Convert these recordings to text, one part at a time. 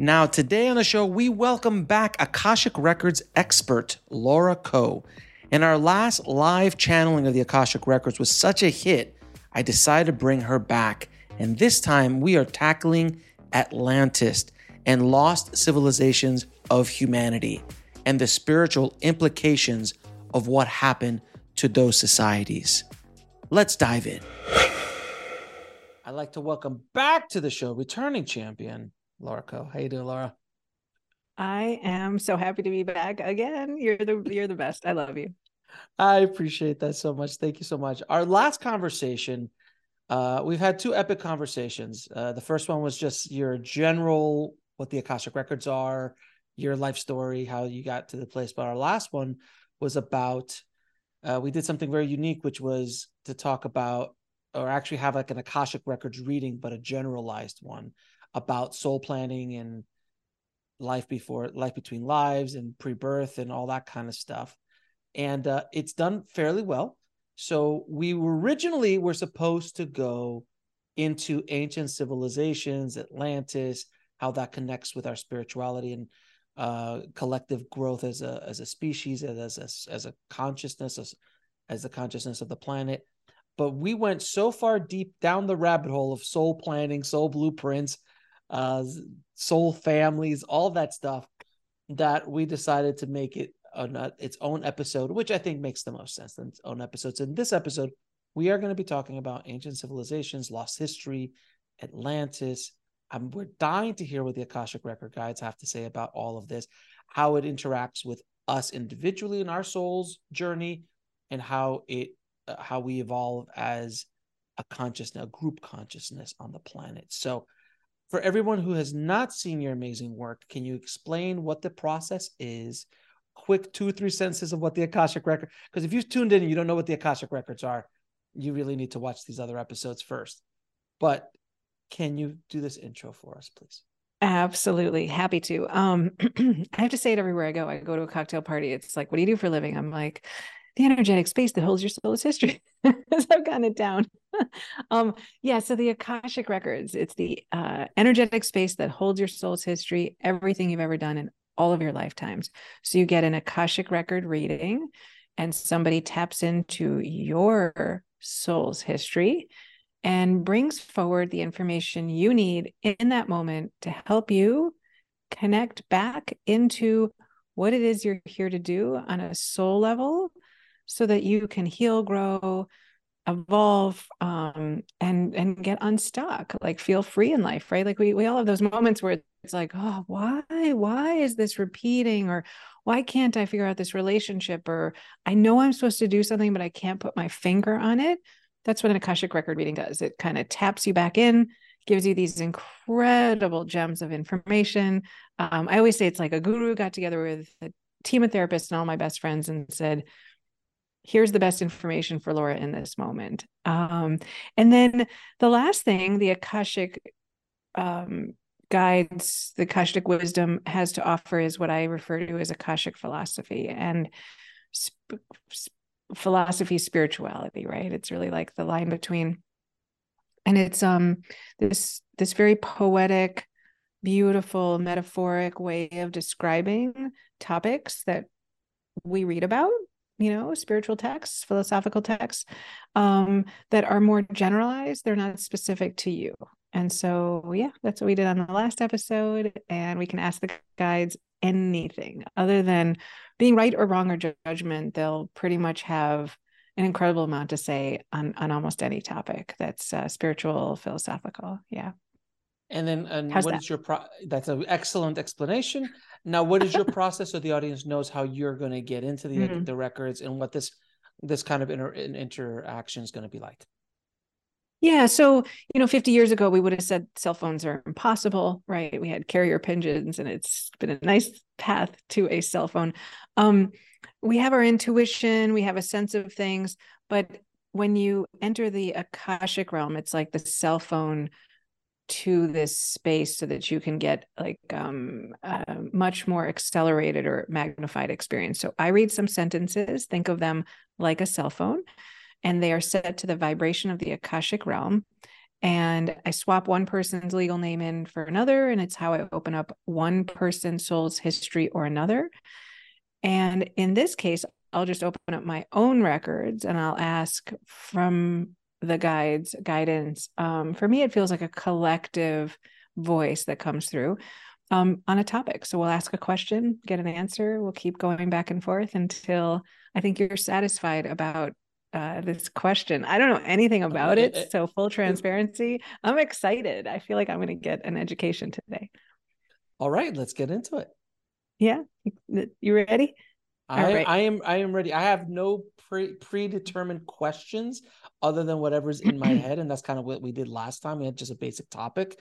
Now, today on the show, we welcome back Akashic Records expert Laura Coe. In our last live channeling of the Akashic Records was such a hit, I decided to bring her back. And this time we are tackling Atlantis and lost civilizations of humanity and the spiritual implications of what happened to those societies. Let's dive in. I'd like to welcome back to the show returning champion Laura Coe. How you doing, Laura? I am so happy to be back again. You're the you're the best. I love you. I appreciate that so much. Thank you so much. Our last conversation, uh, we've had two epic conversations. Uh, the first one was just your general what the Akashic records are, your life story, how you got to the place. But our last one was about uh, we did something very unique, which was to talk about or actually have like an Akashic records reading, but a generalized one about soul planning and life before life between lives and pre-birth and all that kind of stuff. And uh, it's done fairly well. So we originally were supposed to go into ancient civilizations atlantis how that connects with our spirituality and uh, collective growth as a as a species as a, as a consciousness as, as the consciousness of the planet. But we went so far deep down the rabbit hole of soul planning soul blueprints uh, soul families, all that stuff, that we decided to make it an, uh, its own episode, which I think makes the most sense than its own episodes. In this episode, we are going to be talking about ancient civilizations, lost history, Atlantis. Um, we're dying to hear what the Akashic Record Guides have to say about all of this, how it interacts with us individually in our soul's journey, and how it uh, how we evolve as a consciousness, a group consciousness on the planet. So for everyone who has not seen your amazing work, can you explain what the process is? Quick two or three sentences of what the Akashic Record, because if you've tuned in and you don't know what the Akashic Records are, you really need to watch these other episodes first. But can you do this intro for us, please? Absolutely. Happy to. Um, I have to say it everywhere I go. I go to a cocktail party. It's like, what do you do for a living? I'm like, the energetic space that holds your soul's history. so I've gotten it down. um, yeah, so the Akashic records, it's the uh, energetic space that holds your soul's history, everything you've ever done in all of your lifetimes. So you get an Akashic record reading, and somebody taps into your soul's history and brings forward the information you need in that moment to help you connect back into what it is you're here to do on a soul level so that you can heal, grow, evolve um, and and get unstuck like feel free in life right? Like we we all have those moments where it's like oh why why is this repeating? or why can't i figure out this relationship? or i know i'm supposed to do something but i can't put my finger on it. That's what an akashic record reading does. It kind of taps you back in gives you these incredible gems of information. Um, i always say it's like a guru got together with a team of therapists and all my best friends and said here's the best information for Laura in this moment. Um, and then the last thing, the Akashic um, guides, the Akashic wisdom has to offer is what I refer to as Akashic philosophy and sp- philosophy spirituality, right? It's really like the line between, and it's um this this very poetic, beautiful, metaphoric way of describing topics that we read about you know spiritual texts philosophical texts um, that are more generalized they're not specific to you And so, yeah, that's what we did on the last episode. And we can ask the guides anything other than being right or wrong or judgment. They'll pretty much have an incredible amount to say on, on almost any topic that's uh, spiritual, philosophical. Yeah. And then, and How's what that? is your pro? That's an excellent explanation. Now, what is your process so the audience knows how you're going to get into the mm-hmm. the records and what this this kind of inter, interaction is going to be like? Yeah. So, you know, 50 years ago, we would have said cell phones are impossible, right? We had carrier pigeons, and it's been a nice path to a cell phone. Um, we have our intuition, we have a sense of things, but when you enter the Akashic realm, it's like the cell phone to this space so that you can get like um, a much more accelerated or magnified experience. So I read some sentences, think of them like a cell phone and they are set to the vibration of the Akashic realm. And I swap one person's legal name in for another, and it's how I open up one person's soul's history or another. And in this case, I'll just open up my own records and I'll ask from the guides guidance. Um, for me, it feels like a collective voice that comes through um, on a topic. So we'll ask a question, get an answer. We'll keep going back and forth until I think you're satisfied about uh, this question. I don't know anything about it. So, full transparency, I'm excited. I feel like I'm going to get an education today. All right, let's get into it. Yeah. You ready? I, right. I am I am ready. I have no pre predetermined questions other than whatever's in my head. And that's kind of what we did last time. We had just a basic topic.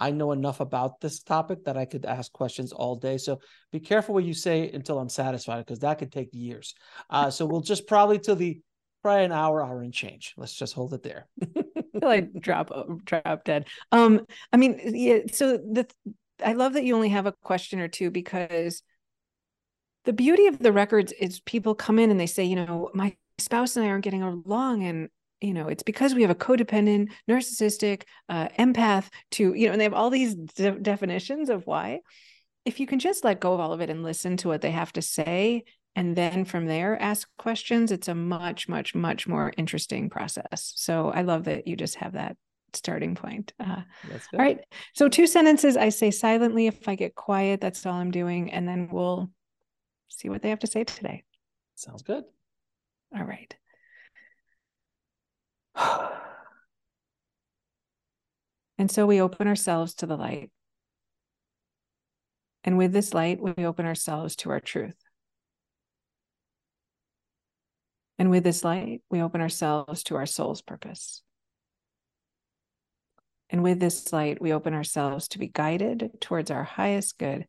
I know enough about this topic that I could ask questions all day. So be careful what you say until I'm satisfied, because that could take years. Uh, so we'll just probably till the probably an hour, hour and change. Let's just hold it there. I drop drop dead. Um, I mean, yeah. So the I love that you only have a question or two because the beauty of the records is people come in and they say, you know, my spouse and I aren't getting along, and you know, it's because we have a codependent, narcissistic, uh, empath to, you know, and they have all these de- definitions of why. If you can just let go of all of it and listen to what they have to say, and then from there ask questions it's a much much much more interesting process. So i love that you just have that starting point. Uh, all right. So two sentences i say silently if i get quiet that's all i'm doing and then we'll see what they have to say today. Sounds good. All right. And so we open ourselves to the light. And with this light we open ourselves to our truth. And with this light, we open ourselves to our soul's purpose. And with this light, we open ourselves to be guided towards our highest good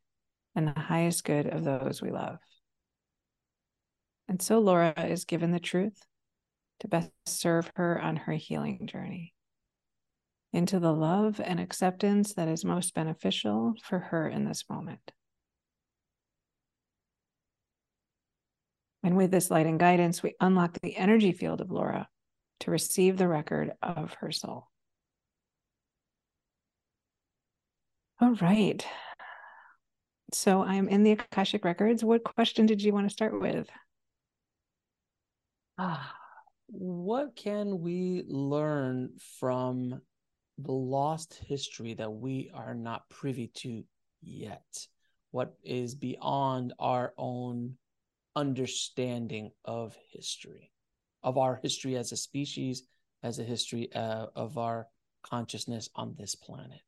and the highest good of those we love. And so Laura is given the truth to best serve her on her healing journey into the love and acceptance that is most beneficial for her in this moment. And with this light and guidance, we unlock the energy field of Laura to receive the record of her soul. All right. So I'm in the Akashic Records. What question did you want to start with? What can we learn from the lost history that we are not privy to yet? What is beyond our own understanding of history, of our history as a species, as a history uh, of our consciousness on this planet.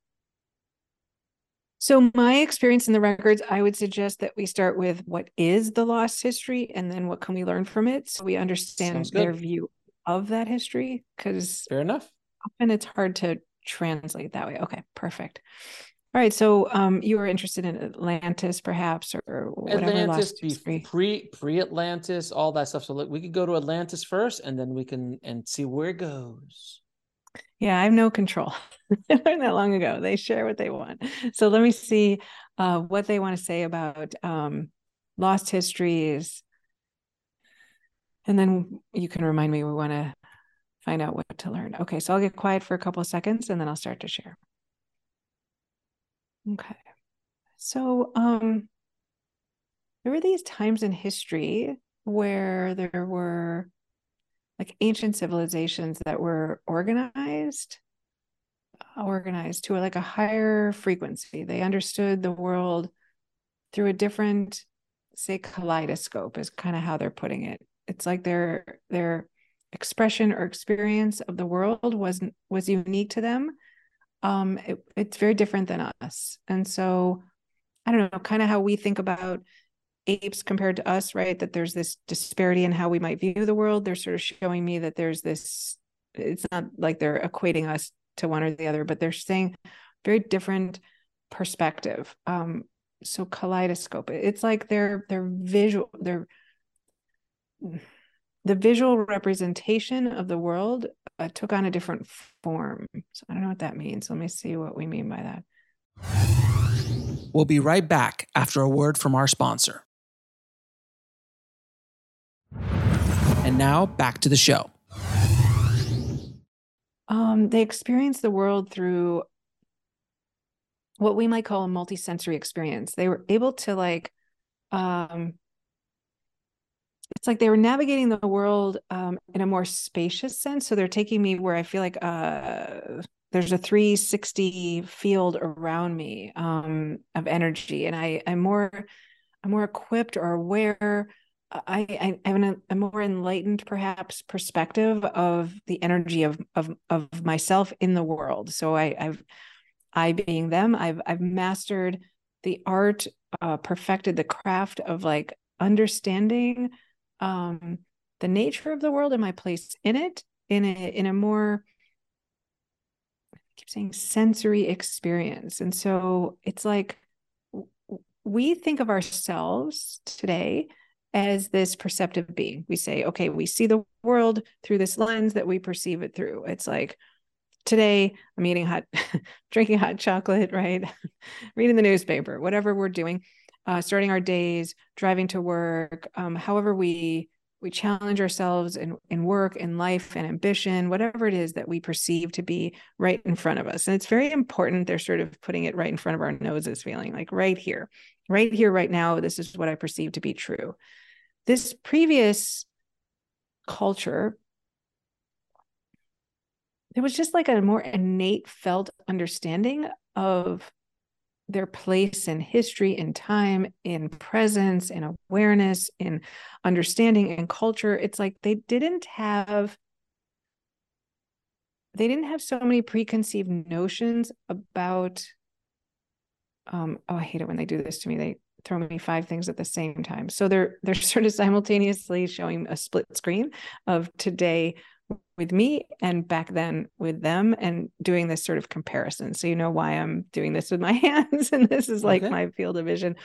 So, my experience in the records, I would suggest that we start with what is the lost history and then what can we learn from it so we understand their view of that history. Because fair enough. Often it's hard to translate that way. Okay, perfect. All right, so um, you were interested in Atlantis, perhaps, or whatever. Atlantis, pre pre Atlantis, all that stuff. So look, we could go to Atlantis first, and then we can and see where it goes. Yeah, I have no control. I learned that long ago. They share what they want. So let me see uh, what they want to say about um, lost histories, and then you can remind me. We want to find out what to learn. Okay, so I'll get quiet for a couple of seconds, and then I'll start to share. Okay. So um there were these times in history where there were like ancient civilizations that were organized organized to like a higher frequency. They understood the world through a different, say, kaleidoscope is kind of how they're putting it. It's like their their expression or experience of the world was was unique to them. Um, it, it's very different than us, and so I don't know, kind of how we think about apes compared to us, right? That there's this disparity in how we might view the world. They're sort of showing me that there's this. It's not like they're equating us to one or the other, but they're saying very different perspective. Um, so kaleidoscope. It's like their their visual their the visual representation of the world uh, took on a different form. So I don't know what that means. Let me see what we mean by that. We'll be right back after a word from our sponsor. And now back to the show. Um, they experience the world through what we might call a multisensory experience. They were able to like um it's like they were navigating the world um in a more spacious sense. So they're taking me where I feel like uh there's a 360 field around me um of energy and I I'm more I'm more equipped or aware I, I have an, a more enlightened, perhaps, perspective of the energy of of of myself in the world. So I, I've I being them, I've I've mastered the art, uh, perfected the craft of like understanding um, the nature of the world and my place in it in a in a more I keep saying sensory experience. And so it's like we think of ourselves today as this perceptive being. We say, okay, we see the world through this lens that we perceive it through. It's like today I'm eating hot, drinking hot chocolate, right? Reading the newspaper, whatever we're doing, uh, starting our days, driving to work, um, however we we challenge ourselves in, in work in life and ambition whatever it is that we perceive to be right in front of us. And it's very important they're sort of putting it right in front of our noses feeling like right here right here right now this is what i perceive to be true. This previous culture there was just like a more innate felt understanding of their place in history in time in presence in awareness in understanding and culture it's like they didn't have they didn't have so many preconceived notions about um oh i hate it when they do this to me they throw me five things at the same time. So they're they're sort of simultaneously showing a split screen of today with me and back then with them and doing this sort of comparison. So you know why I'm doing this with my hands and this is like okay. my field of vision.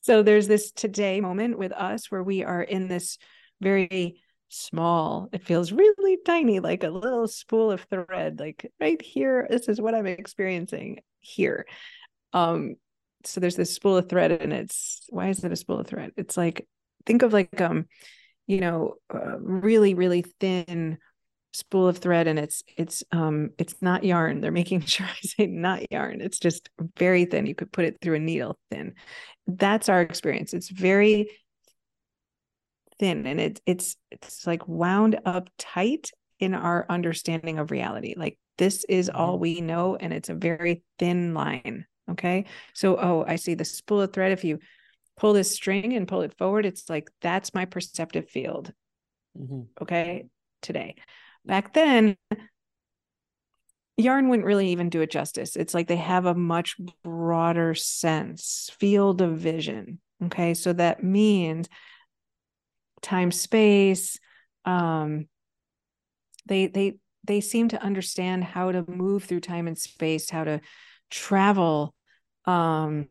So there's this today moment with us where we are in this very small it feels really tiny like a little spool of thread like right here this is what i'm experiencing here um so there's this spool of thread and it's why is it a spool of thread it's like think of like um you know really really thin spool of thread and it's it's um it's not yarn they're making sure i say not yarn it's just very thin you could put it through a needle thin that's our experience it's very thin and it's it's it's like wound up tight in our understanding of reality like this is all mm-hmm. we know and it's a very thin line Okay. So, oh, I see the spool of thread. If you pull this string and pull it forward, it's like that's my perceptive field. Mm-hmm. Okay. Today. Back then, yarn wouldn't really even do it justice. It's like they have a much broader sense, field of vision. Okay. So that means time, space, um, they they they seem to understand how to move through time and space, how to travel um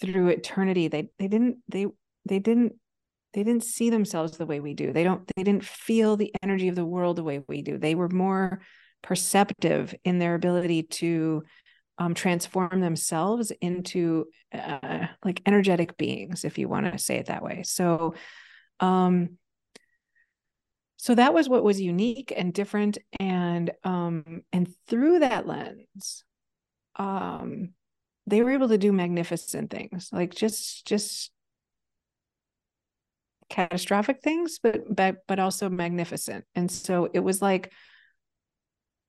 through eternity they they didn't they they didn't they didn't see themselves the way we do. They don't they didn't feel the energy of the world the way we do. They were more perceptive in their ability to um, transform themselves into uh, like energetic beings if you want to say it that way. So um so that was what was unique and different and um and through that lens um they were able to do magnificent things like just just catastrophic things but but but also magnificent and so it was like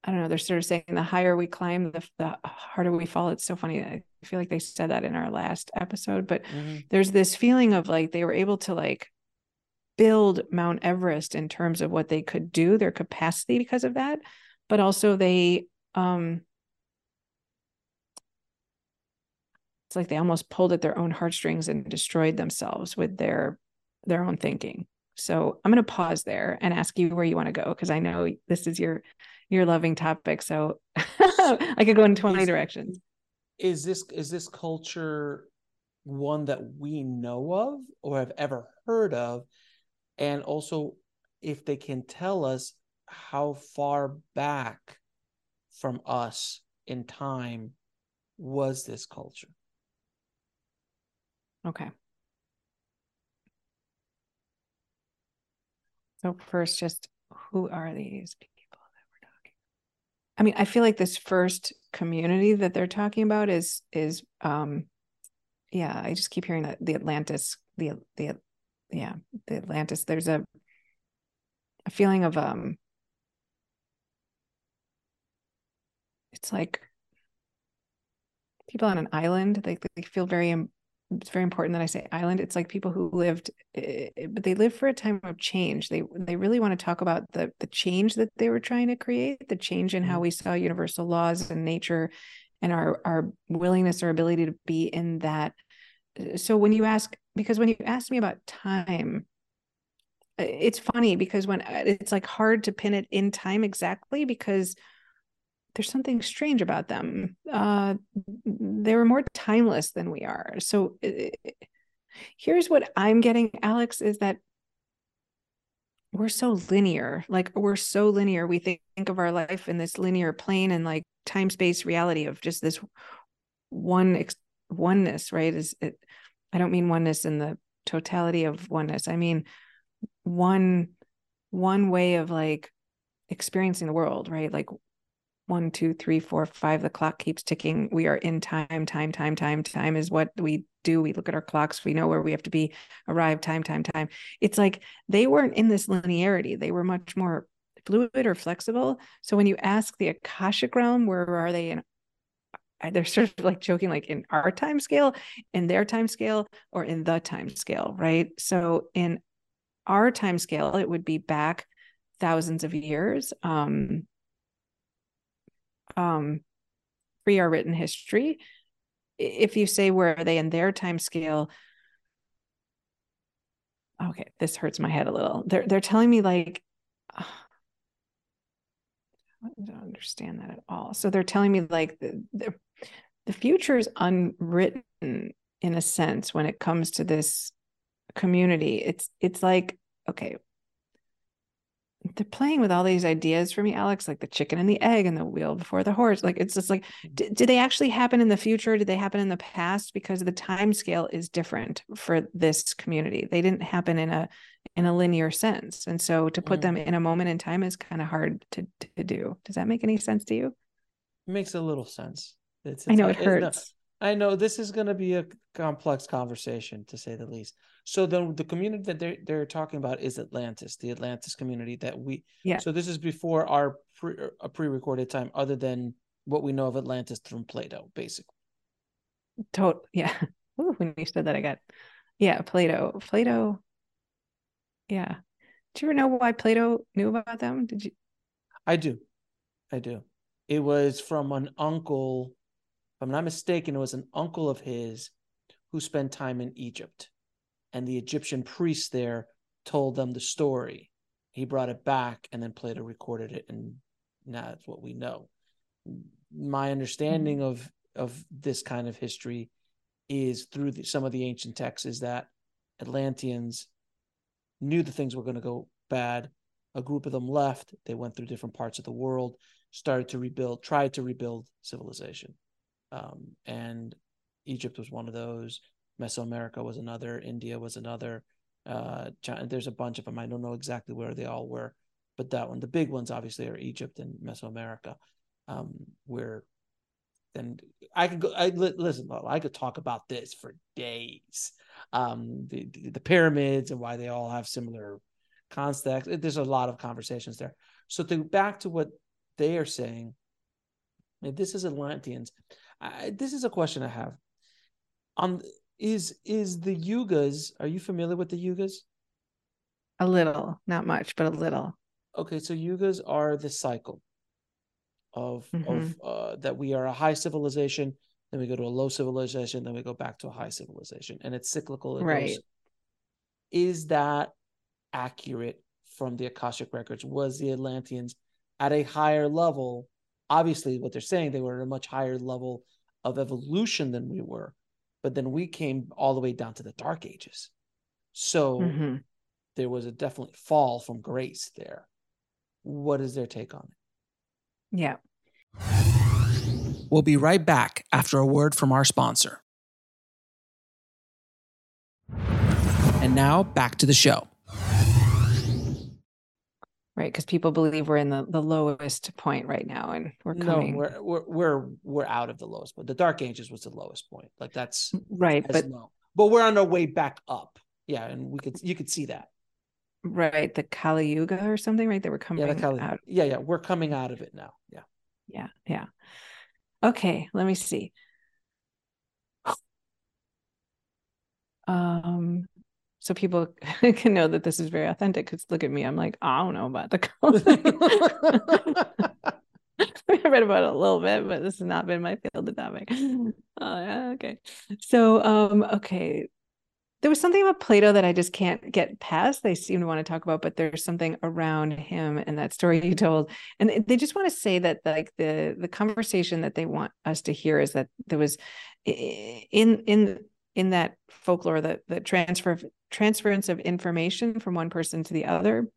I don't know, they're sort of saying the higher we climb, the, the harder we fall. It's so funny. I feel like they said that in our last episode, but mm-hmm. there's this feeling of like they were able to like build Mount Everest in terms of what they could do, their capacity because of that, but also they um it's like they almost pulled at their own heartstrings and destroyed themselves with their their own thinking. So I'm going to pause there and ask you where you want to go because I know this is your your loving topic. So I could go in 20 is, directions. Is this is this culture one that we know of or have ever heard of? And also if they can tell us how far back from us in time was this culture? Okay. So first, just who are these people that we're talking? I mean, I feel like this first community that they're talking about is is um yeah, I just keep hearing that the Atlantis, the the yeah, the Atlantis. There's a a feeling of um it's like people on an island they, they feel very it's very important that I say island. It's like people who lived, eh, eh, but they lived for a time of change. They they really want to talk about the the change that they were trying to create, the change in how mm-hmm. we saw universal laws and nature, and our our willingness or ability to be in that. Eh, so when you ask, because when you ask me about time, it's funny because when it's like hard to pin it in time exactly because there's something strange about them. Uh, they were more timeless than we are. So here's what I'm getting, Alex, is that we're so linear. Like we're so linear. We think, think of our life in this linear plane and like time space reality of just this one ex- oneness, right? Is it? I don't mean oneness in the totality of oneness. I mean one one way of like experiencing the world, right? Like one, two, three, four, five. The clock keeps ticking. We are in time, time, time, time. Time is what we do. We look at our clocks. We know where we have to be, arrive, time, time, time. It's like they weren't in this linearity. They were much more fluid or flexible. So when you ask the Akashic realm, where are they in? They're sort of like joking, like in our time scale, in their time scale, or in the time scale, right? So in our time scale, it would be back thousands of years. Um, um, pre our written history. If you say where are they in their time scale, okay, this hurts my head a little. They're they're telling me like uh, I don't understand that at all. So they're telling me like the, the the future is unwritten in a sense when it comes to this community. It's it's like okay, they're playing with all these ideas for me, Alex, like the chicken and the egg and the wheel before the horse. Like it's just like, did, did they actually happen in the future? Did they happen in the past? Because the time scale is different for this community. They didn't happen in a in a linear sense. And so to put mm. them in a moment in time is kind of hard to, to do. Does that make any sense to you? It makes a little sense. It's, it's I know it hurts. I know this is going to be a complex conversation to say the least. So the the community that they're they're talking about is Atlantis, the Atlantis community that we. Yeah. So this is before our pre a pre-recorded time, other than what we know of Atlantis from Plato, basically. Total. Yeah. Ooh, when you said that, I got. Yeah, Plato. Plato. Yeah. Do you ever know why Plato knew about them? Did you? I do. I do. It was from an uncle I'm not mistaken, it was an uncle of his who spent time in Egypt. And the Egyptian priest there told them the story. He brought it back, and then Plato recorded it, and now that's what we know. My understanding mm-hmm. of of this kind of history is through the, some of the ancient texts is that Atlanteans knew the things were going to go bad. A group of them left. They went through different parts of the world, started to rebuild, tried to rebuild civilization um, and Egypt was one of those. Mesoamerica was another. India was another. Uh, China, there's a bunch of them. I don't know exactly where they all were, but that one, the big ones, obviously, are Egypt and Mesoamerica, um, where and I could go. I listen. I could talk about this for days. Um, the the pyramids and why they all have similar context. There's a lot of conversations there. So to back to what they are saying this is Atlanteans. I, this is a question I have. On is is the yugas? Are you familiar with the yugas? A little, not much, but a little. Okay, so yugas are the cycle of mm-hmm. of uh, that we are a high civilization, then we go to a low civilization, then we go back to a high civilization, and it's cyclical. It right. Goes. Is that accurate from the Akashic records? Was the Atlanteans at a higher level? Obviously, what they're saying, they were at a much higher level of evolution than we were, but then we came all the way down to the Dark Ages. So mm-hmm. there was a definitely fall from grace there. What is their take on it? Yeah. We'll be right back after a word from our sponsor. And now back to the show. Right, because people believe we're in the, the lowest point right now, and we're coming. No, we're we're we're we're out of the lowest point. The Dark Ages was the lowest point. Like that's right, but low. but we're on our way back up. Yeah, and we could you could see that. Right, the Kali Yuga or something. Right, they were coming yeah, Kali, out. Yeah, yeah, we're coming out of it now. Yeah, yeah, yeah. Okay, let me see. Um, so people can know that this is very authentic. Because look at me, I'm like, I don't know about the culture. I read about it a little bit, but this has not been my field of topic. Uh, okay, so um, okay, there was something about Plato that I just can't get past. They seem to want to talk about, but there's something around him and that story you told, and they just want to say that like the the conversation that they want us to hear is that there was in in in that folklore that the transfer transference of information from one person to the other.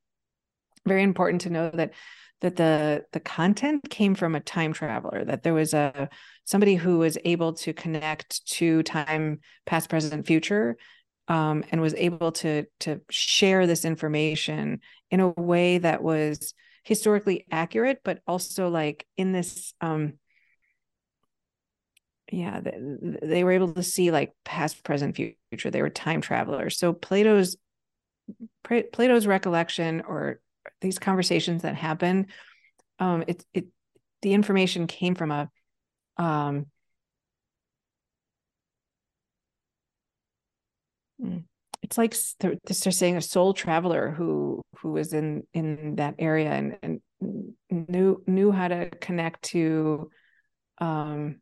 Very important to know that that the the content came from a time traveler that there was a somebody who was able to connect to time past present future um, and was able to to share this information in a way that was historically accurate, but also like in this um, yeah they, they were able to see like past present future. They were time travelers. So plato's plato's recollection or these conversations that happen um it it the information came from a um hmm, it's like they're, they're saying a soul traveler who who was in in that area and, and knew knew how to connect to um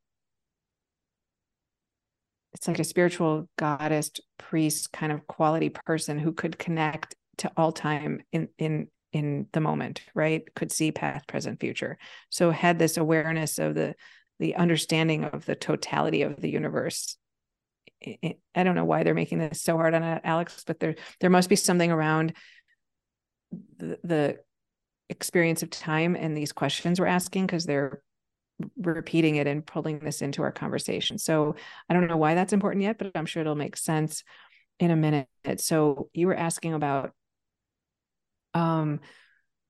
it's like a spiritual goddess priest kind of quality person who could connect to all time in in in the moment right? Could see past present future. So had this awareness of the the understanding of the totality of the universe. I don't know why they're making this so hard on Alex, but there there must be something around the, the experience of time and these questions we're asking because they're repeating it and pulling this into our conversation. So I don't know why that's important yet, but I'm sure it'll make sense in a minute. So you were asking about um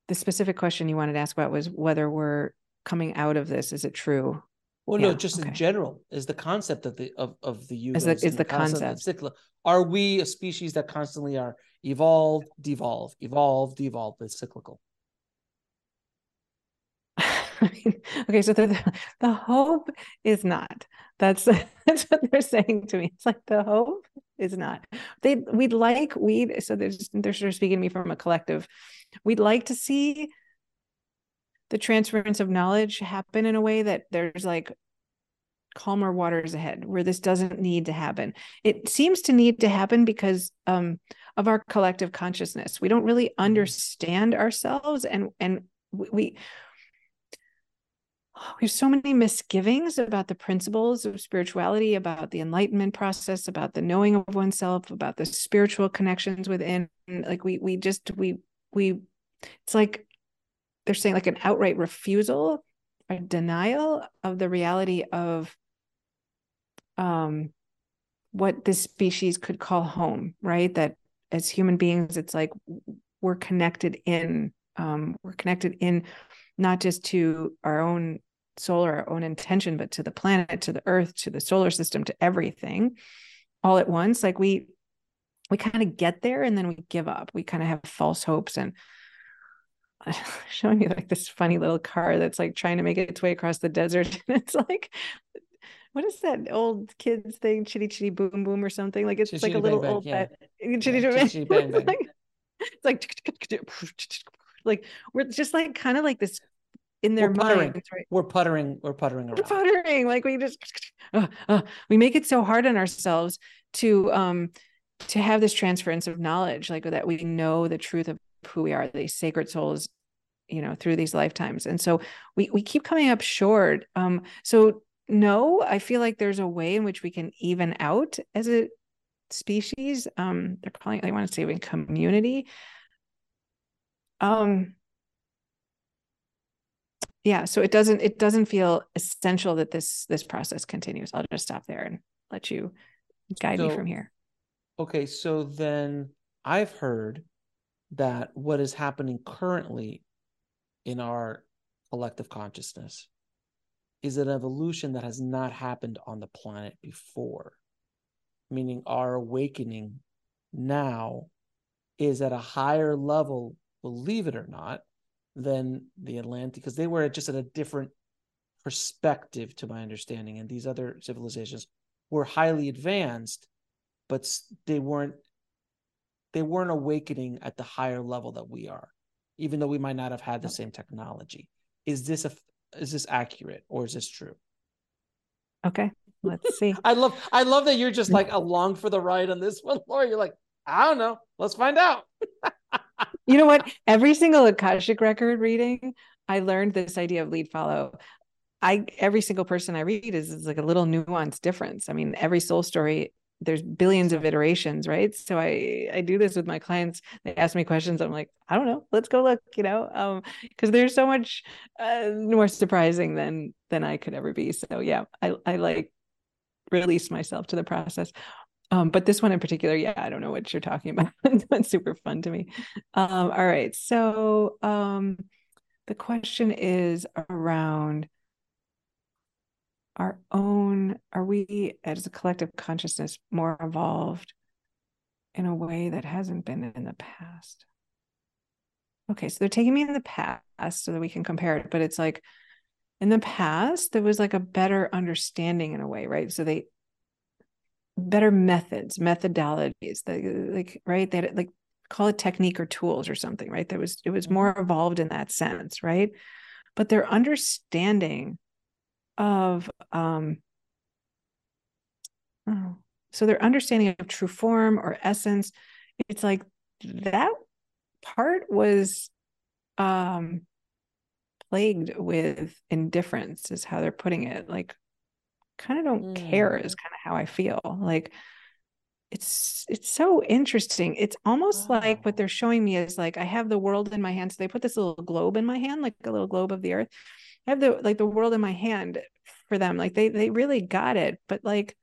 the specific question you wanted to ask about was whether we're coming out of this. Is it true? Well, yeah, no, just okay. in general is the concept of the of of the use is the, is the, concept. concept. Are we a species that constantly are evolve, devolve, evolve, devolve? It's cyclical. okay, so the, the hope is not. That's that's what they're saying to me. It's like the hope is not. They we'd like we so they're just, they're sort of speaking to me from a collective. We'd like to see the transference of knowledge happen in a way that there's like calmer waters ahead where this doesn't need to happen. It seems to need to happen because um, of our collective consciousness. We don't really mm-hmm. understand ourselves and and we we have so many misgivings about the principles of spirituality, about the enlightenment process, about the knowing of oneself, about the spiritual connections within. Like we we just we we it's like they're saying like an outright refusal or denial of the reality of um what this species could call home, right? That as human beings, it's like we're connected in um, we're connected in not just to our own soul or our own intention, but to the planet, to the earth, to the solar system, to everything all at once. Like we we kind of get there and then we give up. We kind of have false hopes and showing you like this funny little car that's like trying to make its way across the desert. And it's like, what is that old kids thing? Chitty chitty boom boom or something? Like it's Chitty like a little Bang Bang, old yeah. chitty Yeah, chitty Chitty Chitty Bang It's like it's like like we're just like kind of like this in their We're puttering. minds, right? We're puttering. We're puttering around. We're puttering like we just uh, uh, we make it so hard on ourselves to um to have this transference of knowledge like that we know the truth of who we are these sacred souls you know through these lifetimes and so we we keep coming up short um so no i feel like there's a way in which we can even out as a species um they're calling it, they want to say in community um yeah so it doesn't it doesn't feel essential that this this process continues i'll just stop there and let you guide me from here Okay, so then I've heard that what is happening currently in our collective consciousness is an evolution that has not happened on the planet before. Meaning, our awakening now is at a higher level, believe it or not, than the Atlanteans, because they were just at a different perspective, to my understanding. And these other civilizations were highly advanced, but they weren't they weren't awakening at the higher level that we are, even though we might not have had the same technology. Is this a is this accurate or is this true? okay let's see I love I love that you're just mm. like along for the ride on this one, Laura. You're like, I don't know. Let's find out. you know what? Every single akashic record reading i learned this idea of lead follow. I every single person i read is, is like a little nuanced difference. I mean every soul story there's billions of iterations right? So i i do this with my clients. They ask me questions. I'm like i don't know. Let's go look you know? Um because there's so much uh, more surprising than than i could ever be. So yeah i i like release myself to the process um, but this one in particular, yeah, I don't know what you're talking about. It's super fun to me. Um, all right. So um, the question is around our own, are we as a collective consciousness more evolved in a way that hasn't been in the past? Okay, so they're taking me in the past so that we can compare it, but it's like in the past, there was like a better understanding in a way, right? So they better methods, methodologies, the like right that like call it technique or tools or something, right? There was it was more evolved in that sense, right? But their understanding of um oh, so their understanding of true form or essence, it's like that part was um plagued with indifference is how they're putting it like kind of don't care is mm. kind of how i feel like it's it's so interesting. It's almost like what they're showing me is like i have the world in my hand so they put this little globe in my hand like a little globe of the earth. I have the like the world in my hand for them like they they really got it but like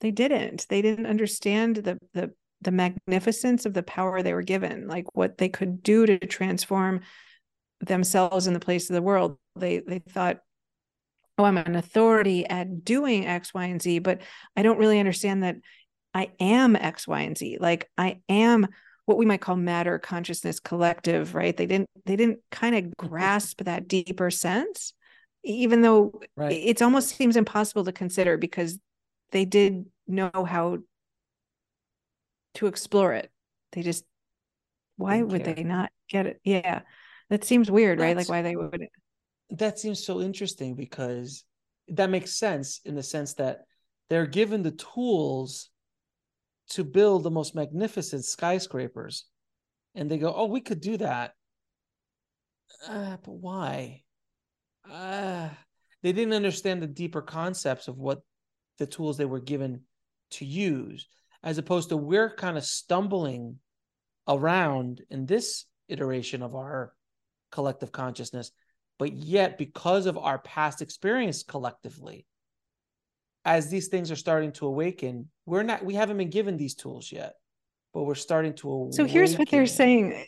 they didn't. They didn't understand the the the magnificence of the power they were given like what they could do to transform themselves in the place of the world. They they thought oh i'm an authority at doing x y and z but i don't really understand that i am x y and z. Like i am what we might call matter consciousness collective right? They didn't they didn't kind of grasp that deeper sense even though Right. it almost seems impossible to consider because they did know how to explore it. They just why Didn't would care. they not get it? Yeah. That seems weird right? Like why they would that seems so interesting because that makes sense in the sense that they're given the tools to build the most magnificent skyscrapers. And they go oh we could do that. Uh, but why? Uh, they didn't understand the deeper concepts of what the tools they were given to use as opposed to we're kind of stumbling around in this iteration of our collective consciousness but yet because of our past experience collectively as these things are starting to awaken we're not we haven't been given these tools yet but we're starting to awaken. So here's what they're saying.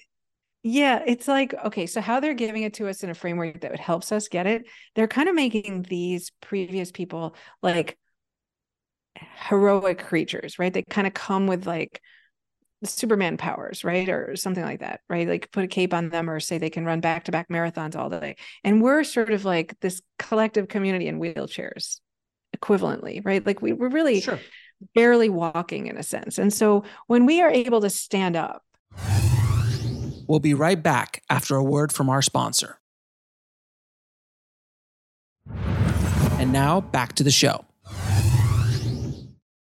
Yeah, it's like, okay, so how they're giving it to us in a framework that helps us get it, they're kind of making these previous people like heroic creatures, right? They kind of come with like Superman powers, right? Or something like that, right? Like put a cape on them or say they can run back to back marathons all day. And we're sort of like this collective community in wheelchairs equivalently, right? Like we, we're really sure. barely walking in a sense. And so when we are able to stand up, we'll be right back after a word from our sponsor. And now back to the show.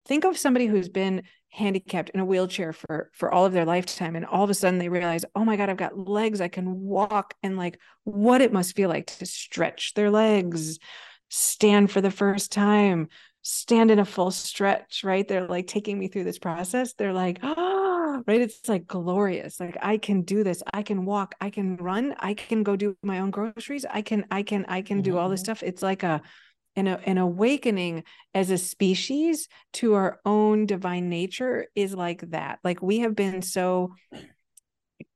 Think of somebody who's been handicapped in a wheelchair for for all of their lifetime and all of a sudden they realize oh my god i've got legs i can walk and like what it must feel like to stretch their legs stand for the first time stand in a full stretch right? They're like taking me through this process. They're like oh right? It's like glorious. Like i can do this. I can walk. I can run. I can go do my own groceries. I can i can i can do all this mm-hmm. stuff. It's like a an, an awakening as a species to our own divine nature is like that. Like we have been so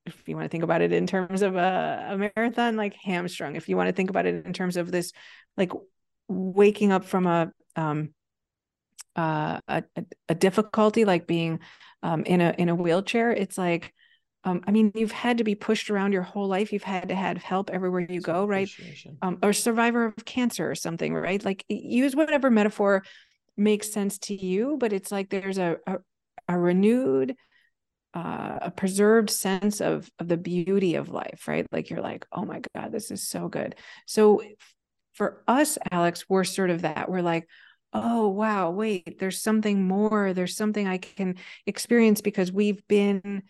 if you want to think about it in terms of a, a, marathon, like hamstrung. If you want to think about it in terms of this, like waking up from a um uh a, a difficulty, like being um in a in a wheelchair, it's like um, I mean, you've had to be pushed around your whole life. You've had to have help everywhere you go, right? Um, or survivor of cancer or something, right? Like use whatever metaphor makes sense to you, but it's like there's a a, a renewed, uh, a preserved sense of of the beauty of life, right? Like you're like, oh my god, this is so good. So for us, Alex, we're sort of that. We're like, oh wow, wait, there's something more. There's something I can experience because we've been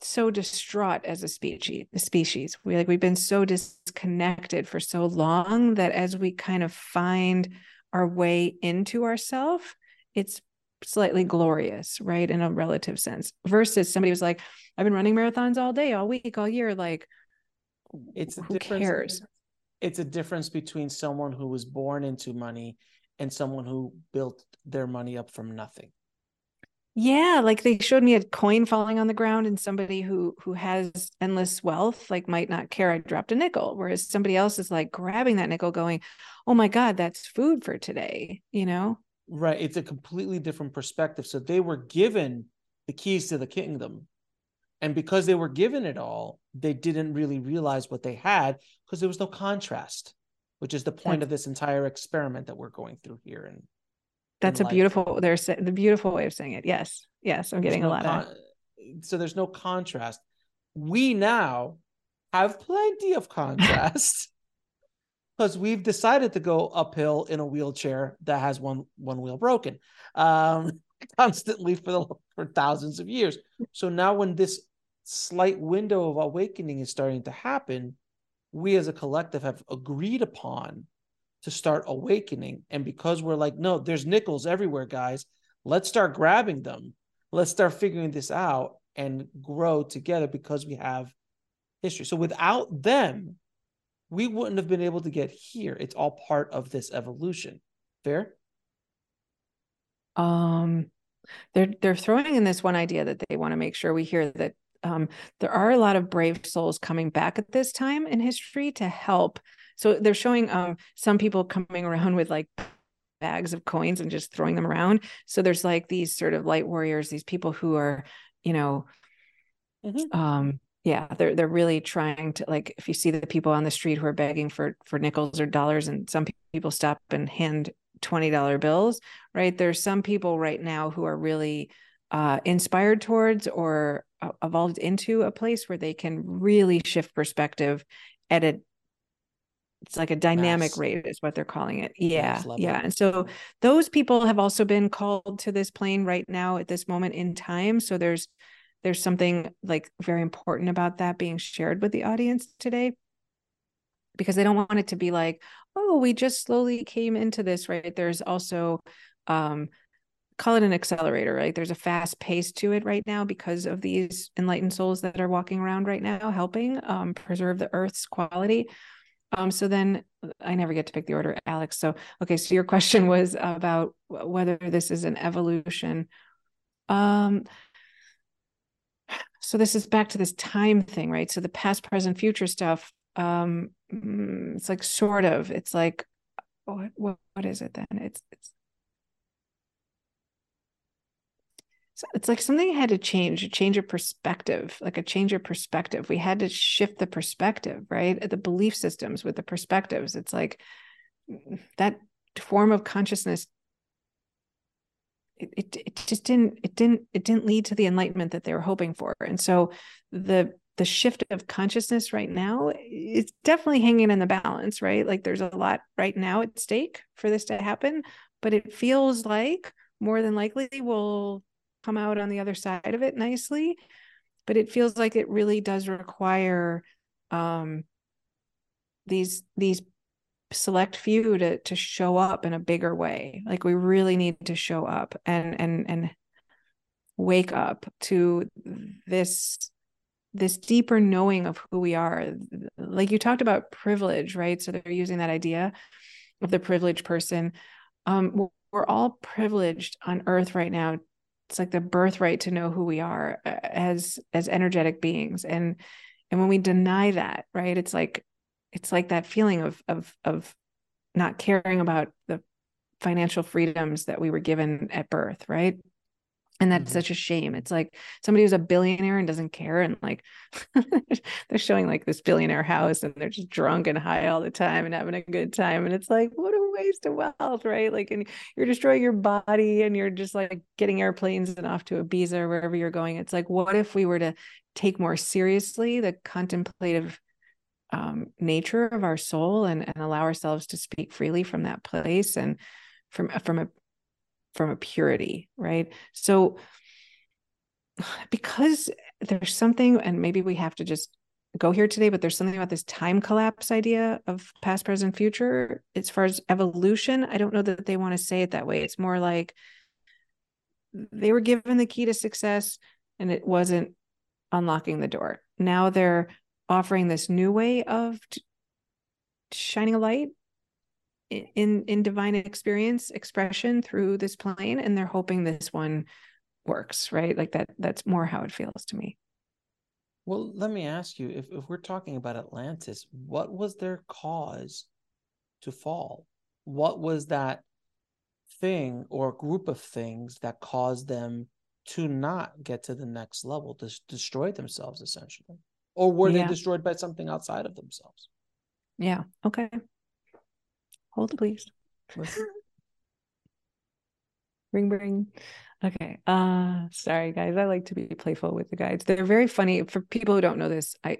so distraught as a species species we like we've been so disconnected for so long that as we kind of find our way into ourself it's slightly glorious right in a relative sense versus somebody was like i've been running marathons all day all week all year like it's a who difference cares? it's a difference between someone who was born into money and someone who built their money up from nothing yeah, like they showed me a coin falling on the ground and somebody who who has endless wealth like might not care I dropped a nickel whereas somebody else is like grabbing that nickel going, "Oh my god, that's food for today," you know? Right, it's a completely different perspective. So they were given the keys to the kingdom. And because they were given it all, they didn't really realize what they had because there was no contrast, which is the point that's... of this entire experiment that we're going through here and that's a life. beautiful. There's the beautiful way of saying it. Yes, yes, I'm getting a lot con- of. So there's no contrast. We now have plenty of contrast because we've decided to go uphill in a wheelchair that has one one wheel broken, um, constantly for the for thousands of years. So now, when this slight window of awakening is starting to happen, we as a collective have agreed upon to start awakening. And because we're like, no, there's nickels everywhere, guys, let's start grabbing them. Let's start figuring this out and grow together because we have history. So without them, we wouldn't have been able to get here. It's all part of this evolution. Fair? Um they're they're throwing in this one idea that they want to make sure we hear that um, there are a lot of brave souls coming back at this time in history to help so they're showing um, some people coming around with like bags of coins and just throwing them around. So there's like these sort of light warriors, these people who are, you know, mm-hmm. um, yeah, they're they're really trying to like if you see the people on the street who are begging for for nickels or dollars, and some people stop and hand twenty dollar bills, right? There's some people right now who are really uh, inspired towards or uh, evolved into a place where they can really shift perspective at a it's like a dynamic Mass. rate is what they're calling it. Yeah yeah and so those people have also been called to this plane right now at this moment in time so there's there's something like very important about that being shared with the audience today because they don't want it to be like oh we just slowly came into this right? There's also um call it an accelerator right? There's a fast pace to it right now because of these enlightened souls that are walking around right now helping um, preserve the earth's quality um, so then I never get to pick the order, Alex. So, okay, so your question was about whether this is an evolution. Um, so this is back to this time thing, right? So the past, present, future stuff. Um, mm, it's like sort of. It's like what what, what is it then? It's it's it's like something had to change, a change of perspective, like a change of perspective. We had to shift the perspective, right? The belief systems with the perspectives. It's like mm, that form of consciousness. It, it, it just didn't it didn't it didn't lead to the enlightenment that they were hoping for and so the the shift of consciousness right now it's definitely hanging in the balance right like there's a lot right now at stake for this to happen but it feels like more than likely will come out on the other side of it nicely but it feels like it really does require um, these these select few to to show up in a bigger way. Like we really need to show up and and and wake up to this this deeper knowing of who we are. Like you talked about privilege right? So they're using that idea of the privileged person. Um we're all privileged on earth right now it's like the birthright to know who we are uh, as as energetic beings. And and when we deny that right it's like it's like that feeling of of of not caring about the financial freedoms that we were given at birth right? And that's mm-hmm. such a shame. It's like somebody who's a billionaire and doesn't care and like they're showing like this billionaire house and they're just drunk and high all the time and having a good time. And it's like what a waste of wealth right like and you're destroying your body and you're just like getting airplanes and off to Ibiza or wherever you're going it's like what if we were to take more seriously the contemplative um, nature of our soul and, and allow ourselves to speak freely from that place and from from a from a purity, right? So because there's something, and maybe we have to just go here today, but there's something about this time collapse idea of past, present, future. As far as evolution, I don't know that they want to say it that way. It's more like they were given the key to success and it wasn't unlocking the door. Now they're offering this new way of shining a light in in divine experience expression through this plane and they're hoping this one works right like that that's more how it feels to me well let me ask you if, if we're talking about atlantis what was their cause to fall what was that thing or group of things that caused them to not get to the next level to destroy themselves essentially or were yeah. they destroyed by something outside of themselves yeah okay Hold please. Ring ring. Okay. Uh sorry guys. I like to be playful with the guides. They're very funny. For people who don't know this, I,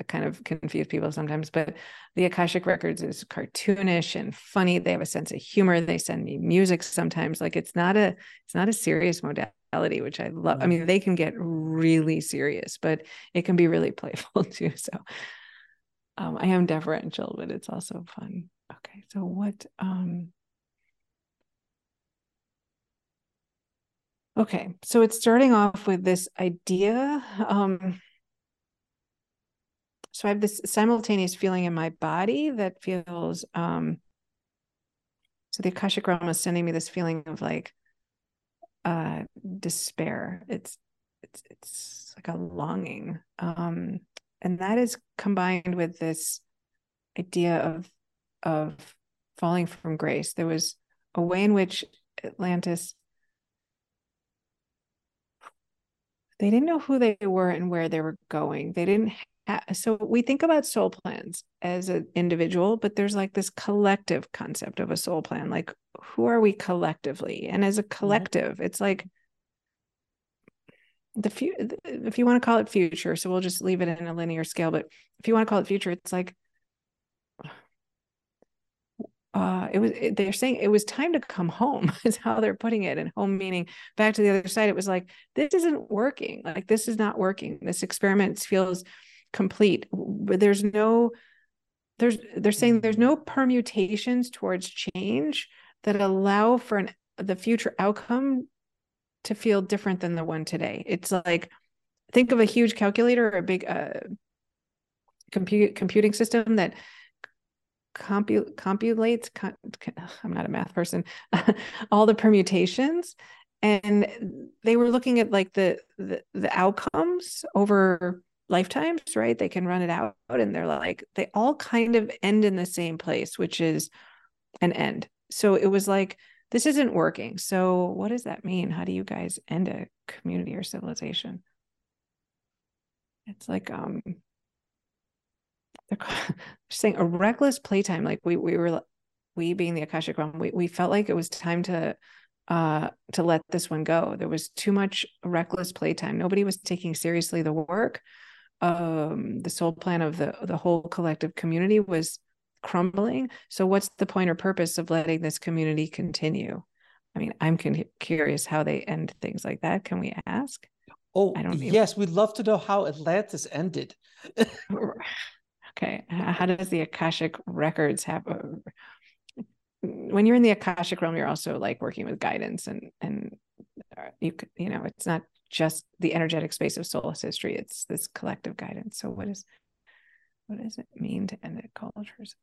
I kind of confuse people sometimes, but the Akashic Records is cartoonish and funny. They have a sense of humor. They send me music sometimes. Like it's not a it's not a serious modality, which I love. I mean, they can get really serious, but it can be really playful too. So um, I am deferential, but it's also fun. Okay, so what um Okay, so it's starting off with this idea. Um, so I have this simultaneous feeling in my body that feels um so the Akashic realm is sending me this feeling of like uh despair. It's it's it's like a longing. Um and that is combined with this idea of of falling from grace. There was a way in which Atlantis they didn't know who they were and where they were going. They didn't ha- so we think about soul plans as an individual, but there's like this collective concept of a soul plan. Like who are we collectively? And as a collective, mm-hmm. it's like the few if you want to call it future, so we'll just leave it in a linear scale, but if you want to call it future, it's like uh it was it, they're saying it was time to come home is how they're putting it and home meaning back to the other side it was like this isn't working like this is not working this experiment feels complete But there's no there's they're saying there's no permutations towards change that allow for an the future outcome to feel different than the one today. It's like think of a huge calculator or a big uh compute computing system that compute compulates com, i'm not a math person all the permutations and they were looking at like the, the the outcomes over lifetimes right they can run it out and they're like they all kind of end in the same place which is an end so it was like this isn't working. So what does that mean? How do you guys end a community or civilization? It's like um they're saying a reckless playtime. Like we we were we being the Akashic realm, we, we felt like it was time to uh to let this one go. There was too much reckless playtime. Nobody was taking seriously the work. Um the soul plan of the the whole collective community was crumbling. So what's the point or purpose of letting this community continue? I mean, I'm curious how they end things like that. Can we ask? Oh, I don't yes, we'd love to know how Atlantis ended. okay, how does the Akashic records have? A, when you're in the Akashic realm, you're also like working with guidance, and and uh, you you know it's not just the energetic space of soul history; it's this collective guidance. So, what is what does it mean to end a culture civilization?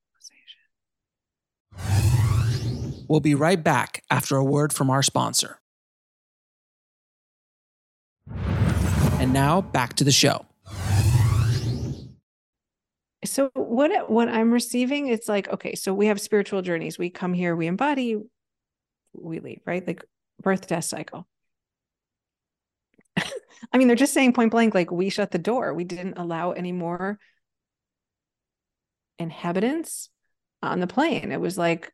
We'll be right back after a word from our sponsor. And now back to the show. So what what I'm receiving it's like okay so we have spiritual journeys. We come here we embody we leave right? Like birth death cycle. I mean they're just saying point blank like we shut the door. We didn't allow any more inhabitants on the plane. It was like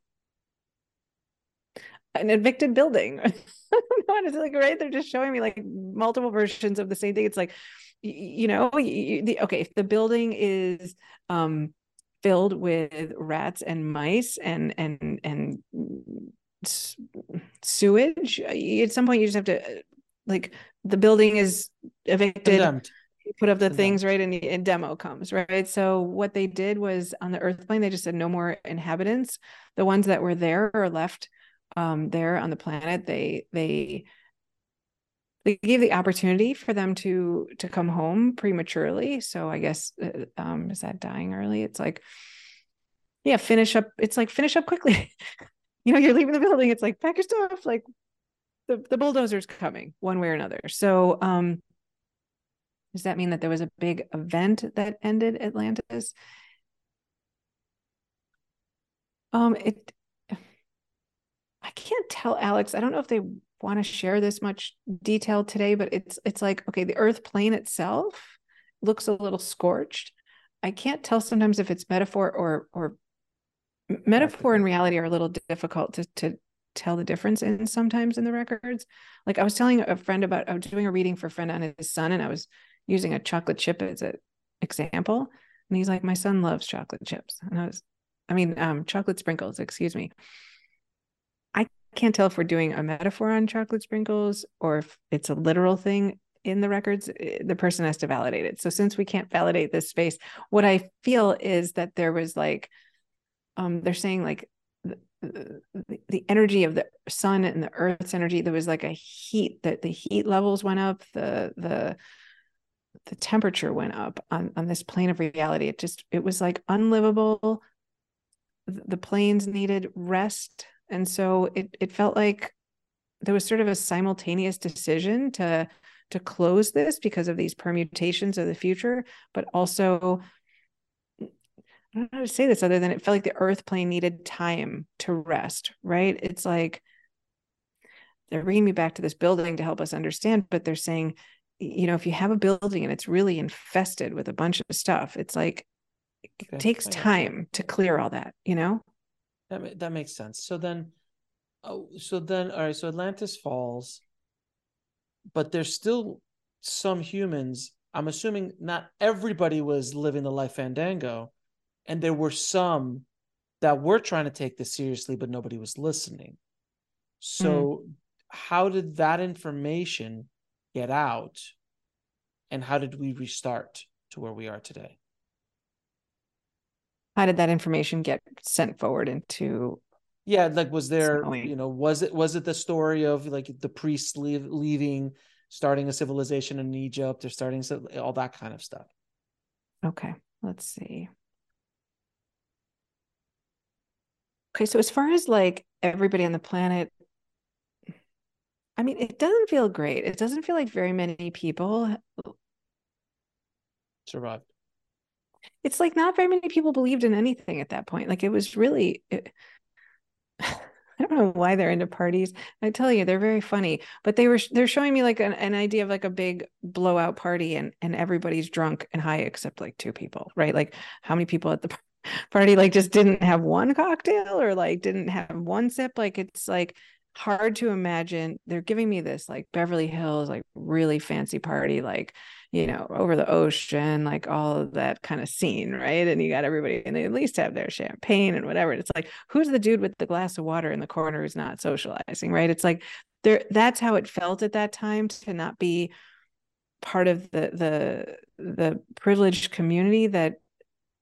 an evicted building. It's like right? They're just showing me like multiple versions of the same thing. It's like you know the, okay if the building is um filled with rats and mice and and and sewage at some point you just have to like the building is evicted Condemned. put up the things right and, and demo comes right? So what they did was on the earth plane they just said no more inhabitants. The ones that were there are left um, there on the planet they they they gave the opportunity for them to to come home prematurely. So i guess uh, um, is that dying early? It's like yeah finish up it's like finish up quickly. You know you're leaving the building it's like pack your stuff like the, the bulldozer's coming one way or another. So um does that mean that there was a big event that ended atlantis? Um it I can't tell Alex. I don't know if they want to share this much detail today, but it's it's like okay, the Earth plane itself looks a little scorched. I can't tell sometimes if it's metaphor or or metaphor and reality are a little difficult to to tell the difference in sometimes in the records. Like I was telling a friend about I was doing a reading for a friend on his son, and I was using a chocolate chip as an example. And he's like, My son loves chocolate chips. And I was, I mean, um, chocolate sprinkles, excuse me can't tell if we're doing a metaphor on chocolate sprinkles or if it's a literal thing in the records eh, the person has to validate it. So since we can't validate this space what i feel is that there was like um they're saying like the, the, the energy of the sun and the earth's energy there was like a heat that the heat levels went up the the the temperature went up on on this plane of reality. It just it was like unlivable. The planes needed rest and so it it felt like there was sort of a simultaneous decision to to close this because of these permutations of the future, but also I don't know how to say this other than it felt like the earth plane needed time to rest, right? It's like they're bringing me back to this building to help us understand, but they're saying, you know, if you have a building and it's really infested with a bunch of stuff, it's like it takes time to clear all that, you know? That that makes sense. So then, oh, so then, all right. So Atlantis falls, but there's still some humans. I'm assuming not everybody was living the life Fandango, and there were some that were trying to take this seriously, but nobody was listening. So, mm. how did that information get out, and how did we restart to where we are today? How did that information get sent forward into yeah like was there you know was it was it the story of like the priests leave, leaving starting a civilization in egypt or starting all that kind of stuff? Okay let's see. Okay so as far as like everybody on the planet i mean it doesn't feel great. It doesn't feel like very many people survived it's like not very many people believed in anything at that point. Like it was really, it, I don't know why they're into parties. I tell you, they're very funny. But they were they're showing me like an, an idea of like a big blowout party, and and everybody's drunk and high except like two people, right? Like how many people at the party like just didn't have one cocktail or like didn't have one sip? Like it's like hard to imagine. They're giving me this like Beverly Hills, like really fancy party, like you know, over the ocean, like all of that kind of scene, right? And you got everybody, and they at least have their champagne and whatever. And it's like, who's the dude with the glass of water in the corner who's not socializing, right? It's like there that's how it felt at that time to not be part of the the the privileged community that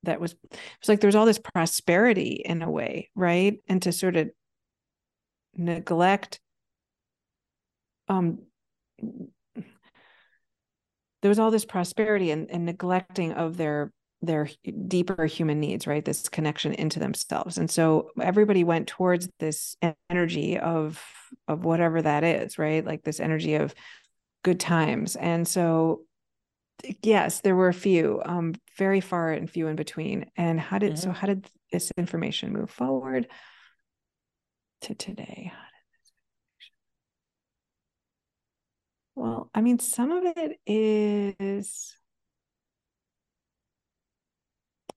that was it's like there was all this prosperity in a way, right? And to sort of neglect um there was all this prosperity and, and neglecting of their their deeper human needs right? This connection into themselves. And so everybody went towards this energy of of whatever that is right? Like this energy of good times. And so yes there were a few um very far and few in between. And how did mm-hmm. so how did this information move forward to today Well, I mean, some of it is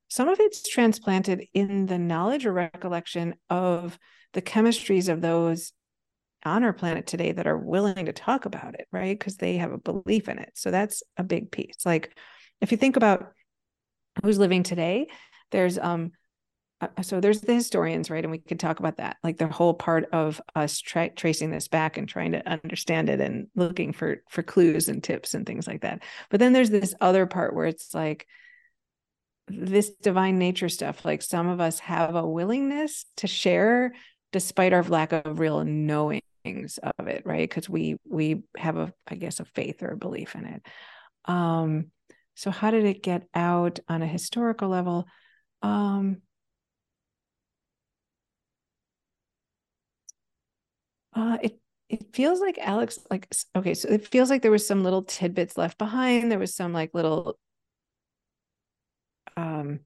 some of it's transplanted in the knowledge or recollection of the chemistries of those on our planet today that are willing to talk about it, right? Because they have a belief in it. So that's a big piece. Like if you think about who's living today, there's um so there's the historians right and we could talk about that like the whole part of us tra- tracing this back and trying to understand it and looking for for clues and tips and things like that. But then there's this other part where it's like this divine nature stuff like some of us have a willingness to share despite our lack of real knowings of it right because we we have a i guess a faith or a belief in it. Um so how did it get out on a historical level? Um Uh, it it feels like Alex like okay, so it feels like there was some little tidbits left behind. There was some like little um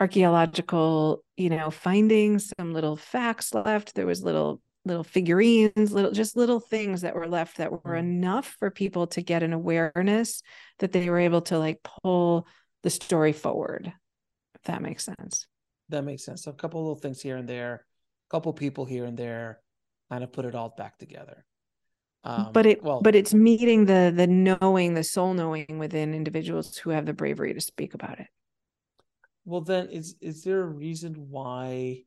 archaeological, you know, findings, some little facts left. There was little little figurines, little just little things that were left that were mm. enough for people to get an awareness that they were able to like pull the story forward. If that makes sense. That makes sense. So a couple little things here and there, a couple people here and there kind of put it all back together. Um, but it well, but it's meeting the the knowing, the soul knowing within individuals who have the bravery to speak about it. Well, then is is there a reason why?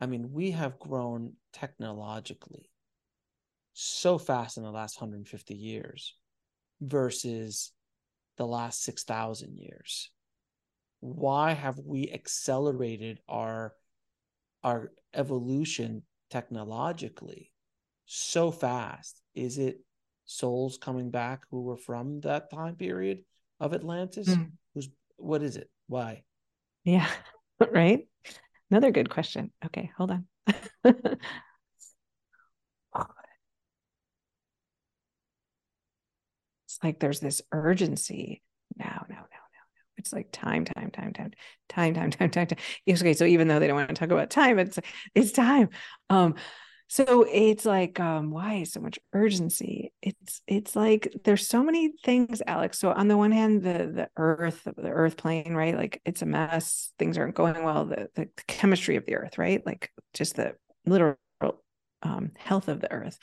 I mean, we have grown technologically so fast in the last 150 years versus the last 6,000 years. Why have we accelerated our our evolution technologically so fast? Is it souls coming back who were from that time period of Atlantis? Mm. Who's what is it? Why? Yeah, right. Another good question. Okay, hold on. it's like there's this urgency now, now, now, now, It's like time, time, time, time, time, time, time, time, time. Okay, so even though they don't want to talk about time, it's it's time. Um, so it's like um why so much urgency? It's it's like there's so many things alex. So on the one hand the the earth the earth plane right? Like it's a mess things aren't going well the the chemistry of the earth right? Like just the literal um, health of the earth.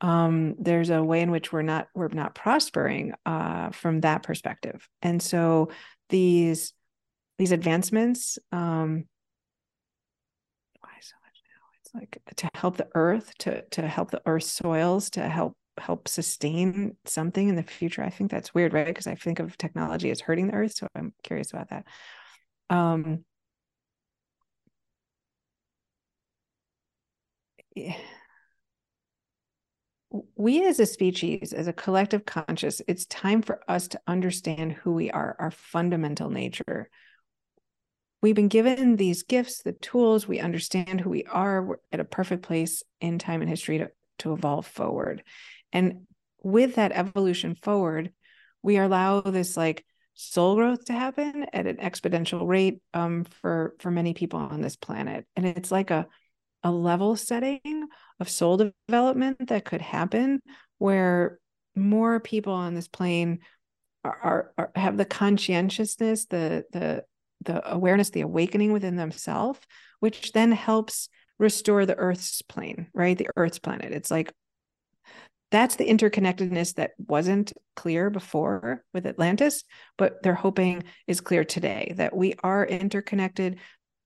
Um, there's a way in which we're not we're not prospering uh, from that perspective. And so these these advancements um, why so much now? It's like to help the earth to to help the earth soils to help help sustain something in the future. I think that's weird right? Because i think of technology as hurting the earth so i'm curious about that. Um we as a species as a collective conscious it's time for us to understand who we are our fundamental nature we've been given these gifts, the tools, we understand who we are. We're at a perfect place in time and history to, to evolve forward. And with that evolution forward, we allow this like soul growth to happen at an exponential rate um, for for many people on this planet. And it's like a a level setting of soul development that could happen where more people on this plane are, are, are have the conscientiousness the the the awareness the awakening within themselves which then helps restore the earth's plane right? The earth's planet. It's like that's the interconnectedness that wasn't clear before with Atlantis, but they're hoping is clear today that we are interconnected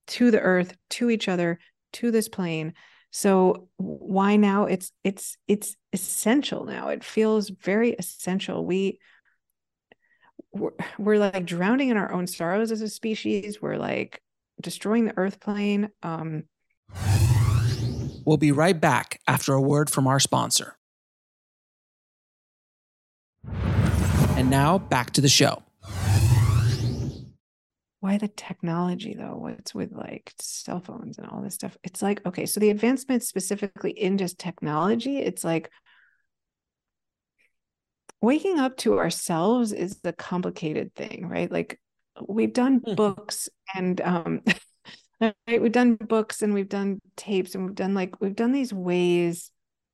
to the earth, to each other, to this plane. So why now? It's it's it's essential now. It feels very essential. We we're, we're like drowning in our own sorrows as a species. We're like destroying the earth plane. Um, we'll be right back after a word from our sponsor. And now back to the show. Why the technology though? What's with like cell phones and all this stuff? It's like, okay, so the advancements specifically in just technology, it's like waking up to ourselves is the complicated thing, right? Like we've done mm-hmm. books and um right? we've done books and we've done tapes and we've done like we've done these ways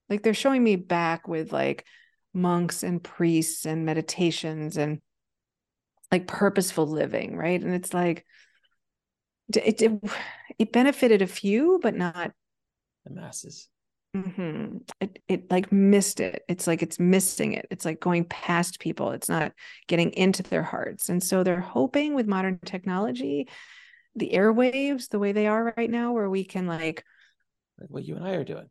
like they're showing me back with like monks and priests and meditations and like purposeful living, right? And it's like it it, it benefited a few, but not the masses. Mm-hmm. It it like missed it. It's like it's missing it. It's like going past people. It's not getting into their hearts. And so they're hoping with modern technology, the airwaves, the way they are right now, where we can like, like what you and I are doing.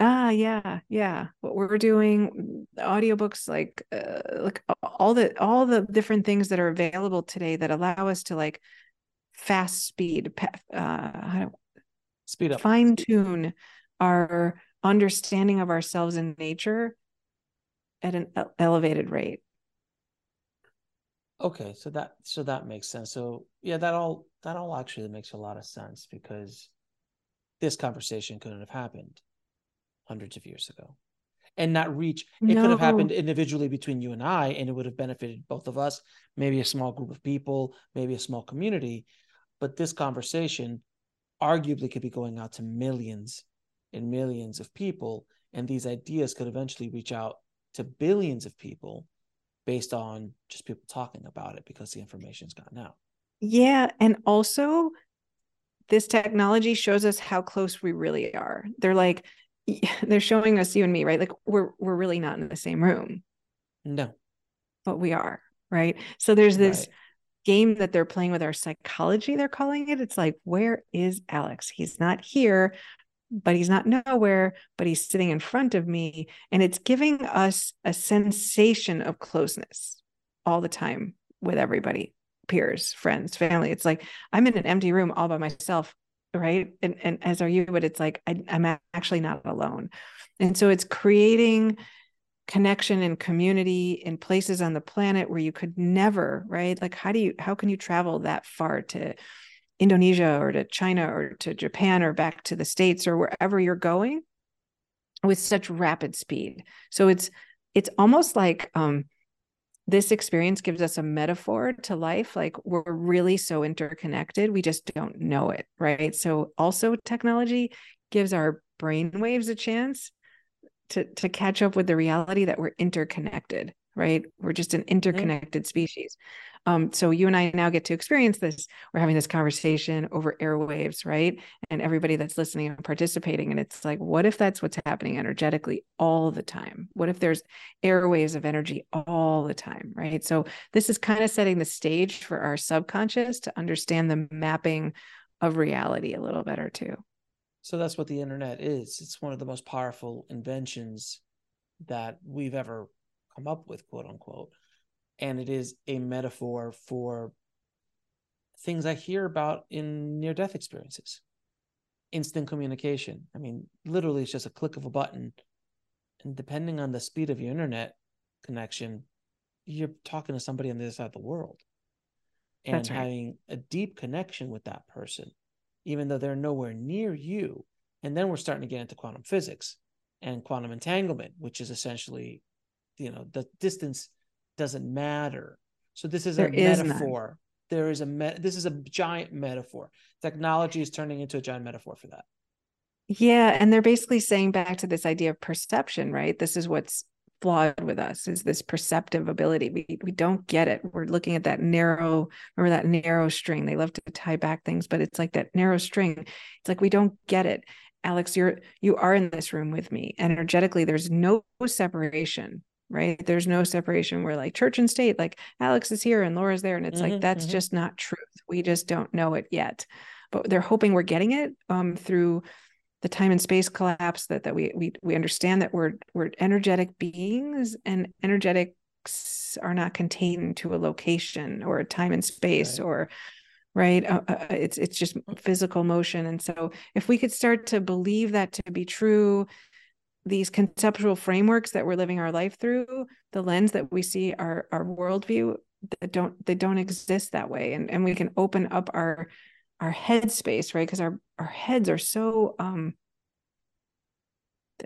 Ah, yeah, yeah. What we're doing, audiobooks, like, uh, like all the all the different things that are available today that allow us to like fast speed, uh, speed up, fine tune our understanding of ourselves and nature at an elevated rate. Okay, so that so that makes sense. So yeah, that all that all actually makes a lot of sense because this conversation couldn't have happened hundreds of years ago. And not reach it no. could have happened individually between you and i and it would have benefited both of us maybe a small group of people maybe a small community. But this conversation arguably could be going out to millions and millions of people. And these ideas could eventually reach out to billions of people based on just people talking about it because the information's gotten out. Yeah and also this technology shows us how close we really are. They're like they're showing us you and me right? Like we're we're really not in the same room. No. But we are right? So there's this right. game that they're playing with our psychology they're calling it. It's like where is alex? He's not here but he's not nowhere but he's sitting in front of me and it's giving us a sensation of closeness all the time with everybody peers friends family. It's like i'm in an empty room all by myself right? And, and as are you but it's like I, i'm actually not alone. And so it's creating connection and community in places on the planet where you could never right? Like how do you how can you travel that far to indonesia or to china or to japan or back to the states or wherever you're going with such rapid speed? So it's it's almost like um this experience gives us a metaphor to life like we're really so interconnected we just don't know it right? So also technology gives our brain waves a chance to to catch up with the reality that we're interconnected right we're just an interconnected species um, so you and I now get to experience this. We're having this conversation over airwaves, right? And everybody that's listening and participating. And it's like, what if that's what's happening energetically all the time? What if there's airwaves of energy all the time, right? So this is kind of setting the stage for our subconscious to understand the mapping of reality a little better too. So that's what the internet is. It's one of the most powerful inventions that we've ever come up with, quote unquote and it is a metaphor for things I hear about in near death experiences. Instant communication. I mean, literally, it's just a click of a button. And depending on the speed of your internet connection, you're talking to somebody on the other side of the world and right. having a deep connection with that person, even though they're nowhere near you. And then we're starting to get into quantum physics and quantum entanglement, which is essentially, you know, the distance doesn't matter. So this is there a is metaphor. None. There is a me- this is a giant metaphor. Technology is turning into a giant metaphor for that. Yeah. And they're basically saying back to this idea of perception, right? This is what's flawed with us is this perceptive ability. We we don't get it. We're looking at that narrow, remember that narrow string. They love to tie back things, but it's like that narrow string. It's like we don't get it. Alex, you're you are in this room with me. Energetically, there's no separation, right? There's no separation where like church and state, like Alex is here and Laura's there. And it's mm-hmm, like that's mm-hmm. just not truth. We just don't know it yet. But they're hoping we're getting it um, through the time and space collapse that that we we we understand that we're we're energetic beings and energetics are not contained to a location or a time and space right. or right uh, uh, uh it's it's just mm. physical motion and so if we could start to believe that to be true these conceptual frameworks that we're living our life through the lens that we see our our worldview that don't they don't exist that way. And and we can open up our our head space right? Because our our heads are so um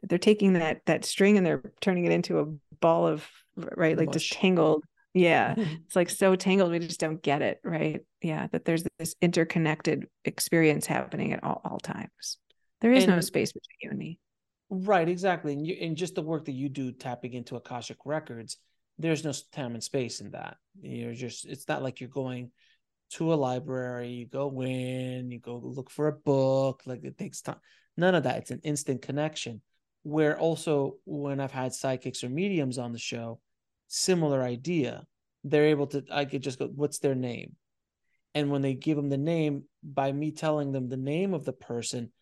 they're taking that that string and they're turning it into a ball of right? Like Mush. just tangled yeah it's like so tangled we just don't get it right? Yeah that there's this interconnected experience happening at all, all times. There is and, no space between you and me right exactly and, you, and just the work that you do tapping into akashic records there's no time and space in that you're just it's not like you're going to a library, you go in, you go look for a book, like it takes time. None of that. It's an instant connection. Where also, when I've had psychics or mediums on the show, similar idea. They're able to, I could just go, what's their name? And when they give them the name, by me telling them the name of the person,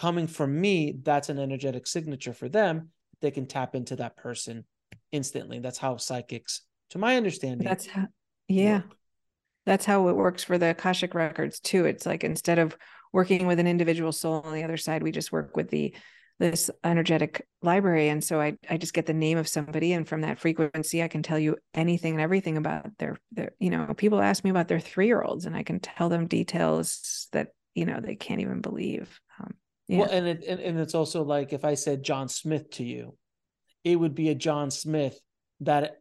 coming from me, that's an energetic signature for them. They can tap into that person instantly. That's how psychics, to my understanding, that's how, yeah. Work that's how it works for the akashic records too it's like instead of working with an individual soul on the other side we just work with the this energetic library and so i i just get the name of somebody and from that frequency i can tell you anything and everything about their their you know people ask me about their 3-year-olds and i can tell them details that you know they can't even believe um, yeah. well and it and, and it's also like if i said john smith to you it would be a john smith that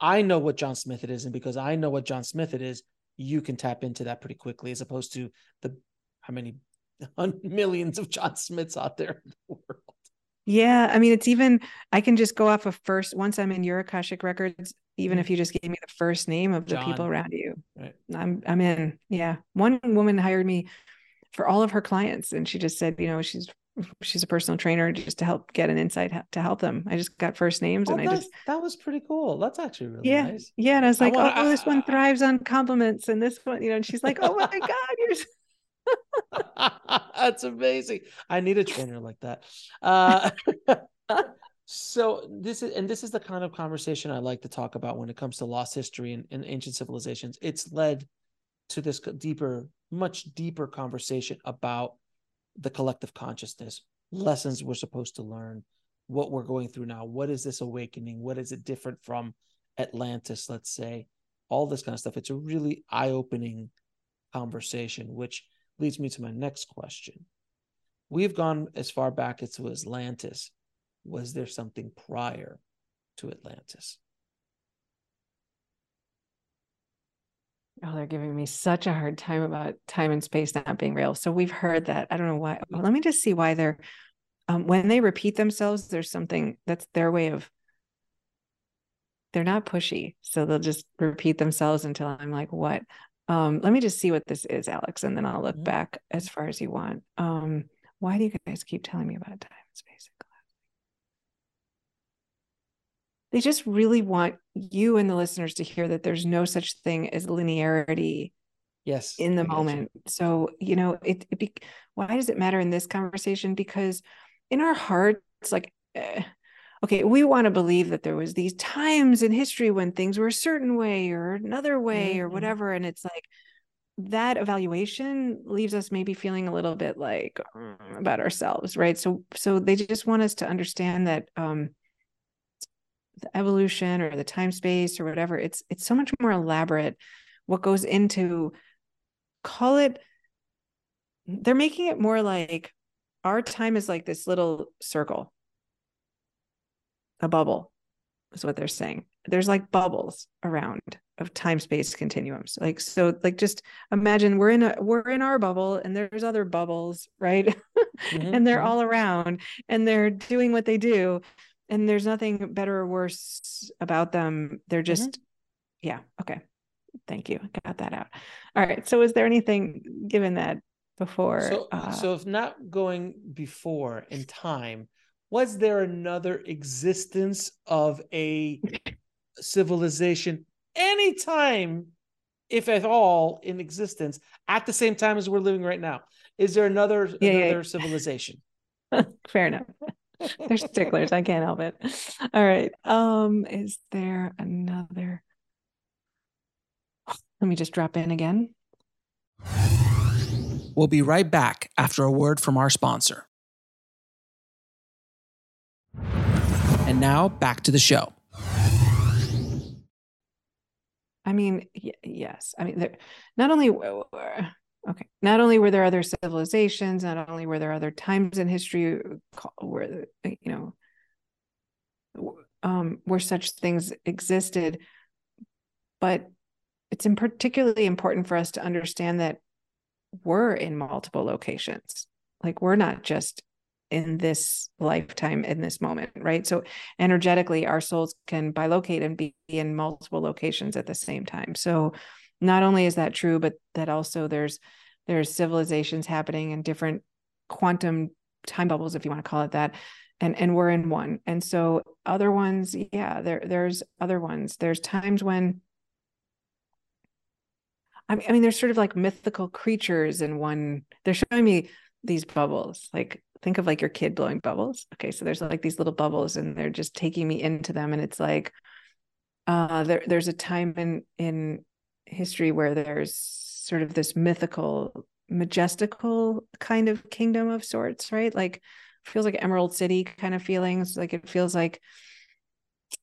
I know what John Smith it is, and because I know what John Smith it is, you can tap into that pretty quickly as opposed to the how many millions of John Smiths out there in the world. Yeah, I mean, it's even I can just go off of first once I'm in your Akashic records. Even mm-hmm. if you just gave me the first name of the John. people around you, right. I'm I'm in. Yeah, one woman hired me for all of her clients, and she just said, you know, she's she's a personal trainer just to help get an insight to help them. I just got first names oh, and I just that was pretty cool. That's actually really yeah, nice. Yeah. And I was like, I wanna, oh, I, this one ah, ah, ah. thrives on compliments and this one, you know, and she's like, oh my God, you're that's amazing. I need a trainer like that. Uh so this is and this is the kind of conversation I like to talk about when it comes to lost history and, and ancient civilizations. It's led to this deeper, much deeper conversation about the collective consciousness, lessons we're supposed to learn, what we're going through now. What is this awakening? What is it different from Atlantis, let's say? All this kind of stuff. It's a really eye opening conversation, which leads me to my next question. We've gone as far back as to Atlantis. Was there something prior to Atlantis? Oh, they're giving me such a hard time about time and space not being real. So we've heard that. I don't know why. Well, let me just see why they're um, when they repeat themselves. There's something that's their way of. They're not pushy, so they'll just repeat themselves until I'm like, "What?" Um, let me just see what this is, Alex, and then I'll look mm-hmm. back as far as you want. Um, why do you guys keep telling me about time and space? They just really want you and the listeners to hear that there's no such thing as linearity yes in the moment you. so you know it, it be, why does it matter in this conversation because in our hearts like eh, okay we want to believe that there was these times in history when things were a certain way or another way mm-hmm. or whatever and it's like that evaluation leaves us maybe feeling a little bit like mm, about ourselves right so so they just want us to understand that um the evolution or the time space or whatever it's it's so much more elaborate what goes into call it they're making it more like our time is like this little circle a bubble is what they're saying there's like bubbles around of time space continuums like so like just imagine we're in a we're in our bubble and there's other bubbles right mm-hmm. and they're mm-hmm. all around and they're doing what they do and there's nothing better or worse about them they're mm-hmm. just mm-hmm. yeah okay thank you got that out all right so is there anything given that before so, uh, so if not going before in time was there another existence of a civilization anytime, if at all, in existence at the same time as we're living right now? Is there another yeah, another yeah. civilization? Fair enough. They're sticklers. I can't help it. All right. Um, is there another? Let me just drop in again. We'll be right back after a word from our sponsor. And now back to the show. I mean, y- yes. I mean, there, not only okay, not only were there other civilizations, not only were there other times in history where you know um, where such things existed, but it's in particularly important for us to understand that we're in multiple locations. Like we're not just in this lifetime in this moment right? So energetically our souls can bilocate and be in multiple locations at the same time. So not only is that true but that also there's there's civilizations happening in different quantum time bubbles if you want to call it that and and we're in one and so other ones yeah there there's other ones there's times when I mean, I mean, there's sort of like mythical creatures in one. They're showing me these bubbles, like think of like your kid blowing bubbles. Okay, so there's like these little bubbles and they're just taking me into them and it's like uh there there's a time in in history where there's sort of this mythical majestical kind of kingdom of sorts, right? Like feels like Emerald City kind of feelings, like it feels like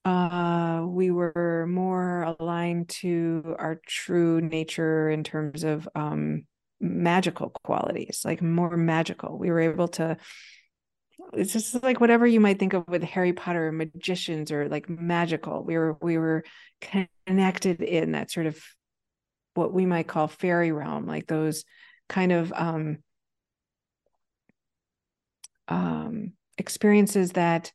uh we were more aligned to our true nature in terms of um magical qualities, like more magical. We were able to it's just like whatever you might think of with Harry Potter magicians or like magical. We were we were connected in that sort of what we might call fairy realm, like those kind of um um experiences that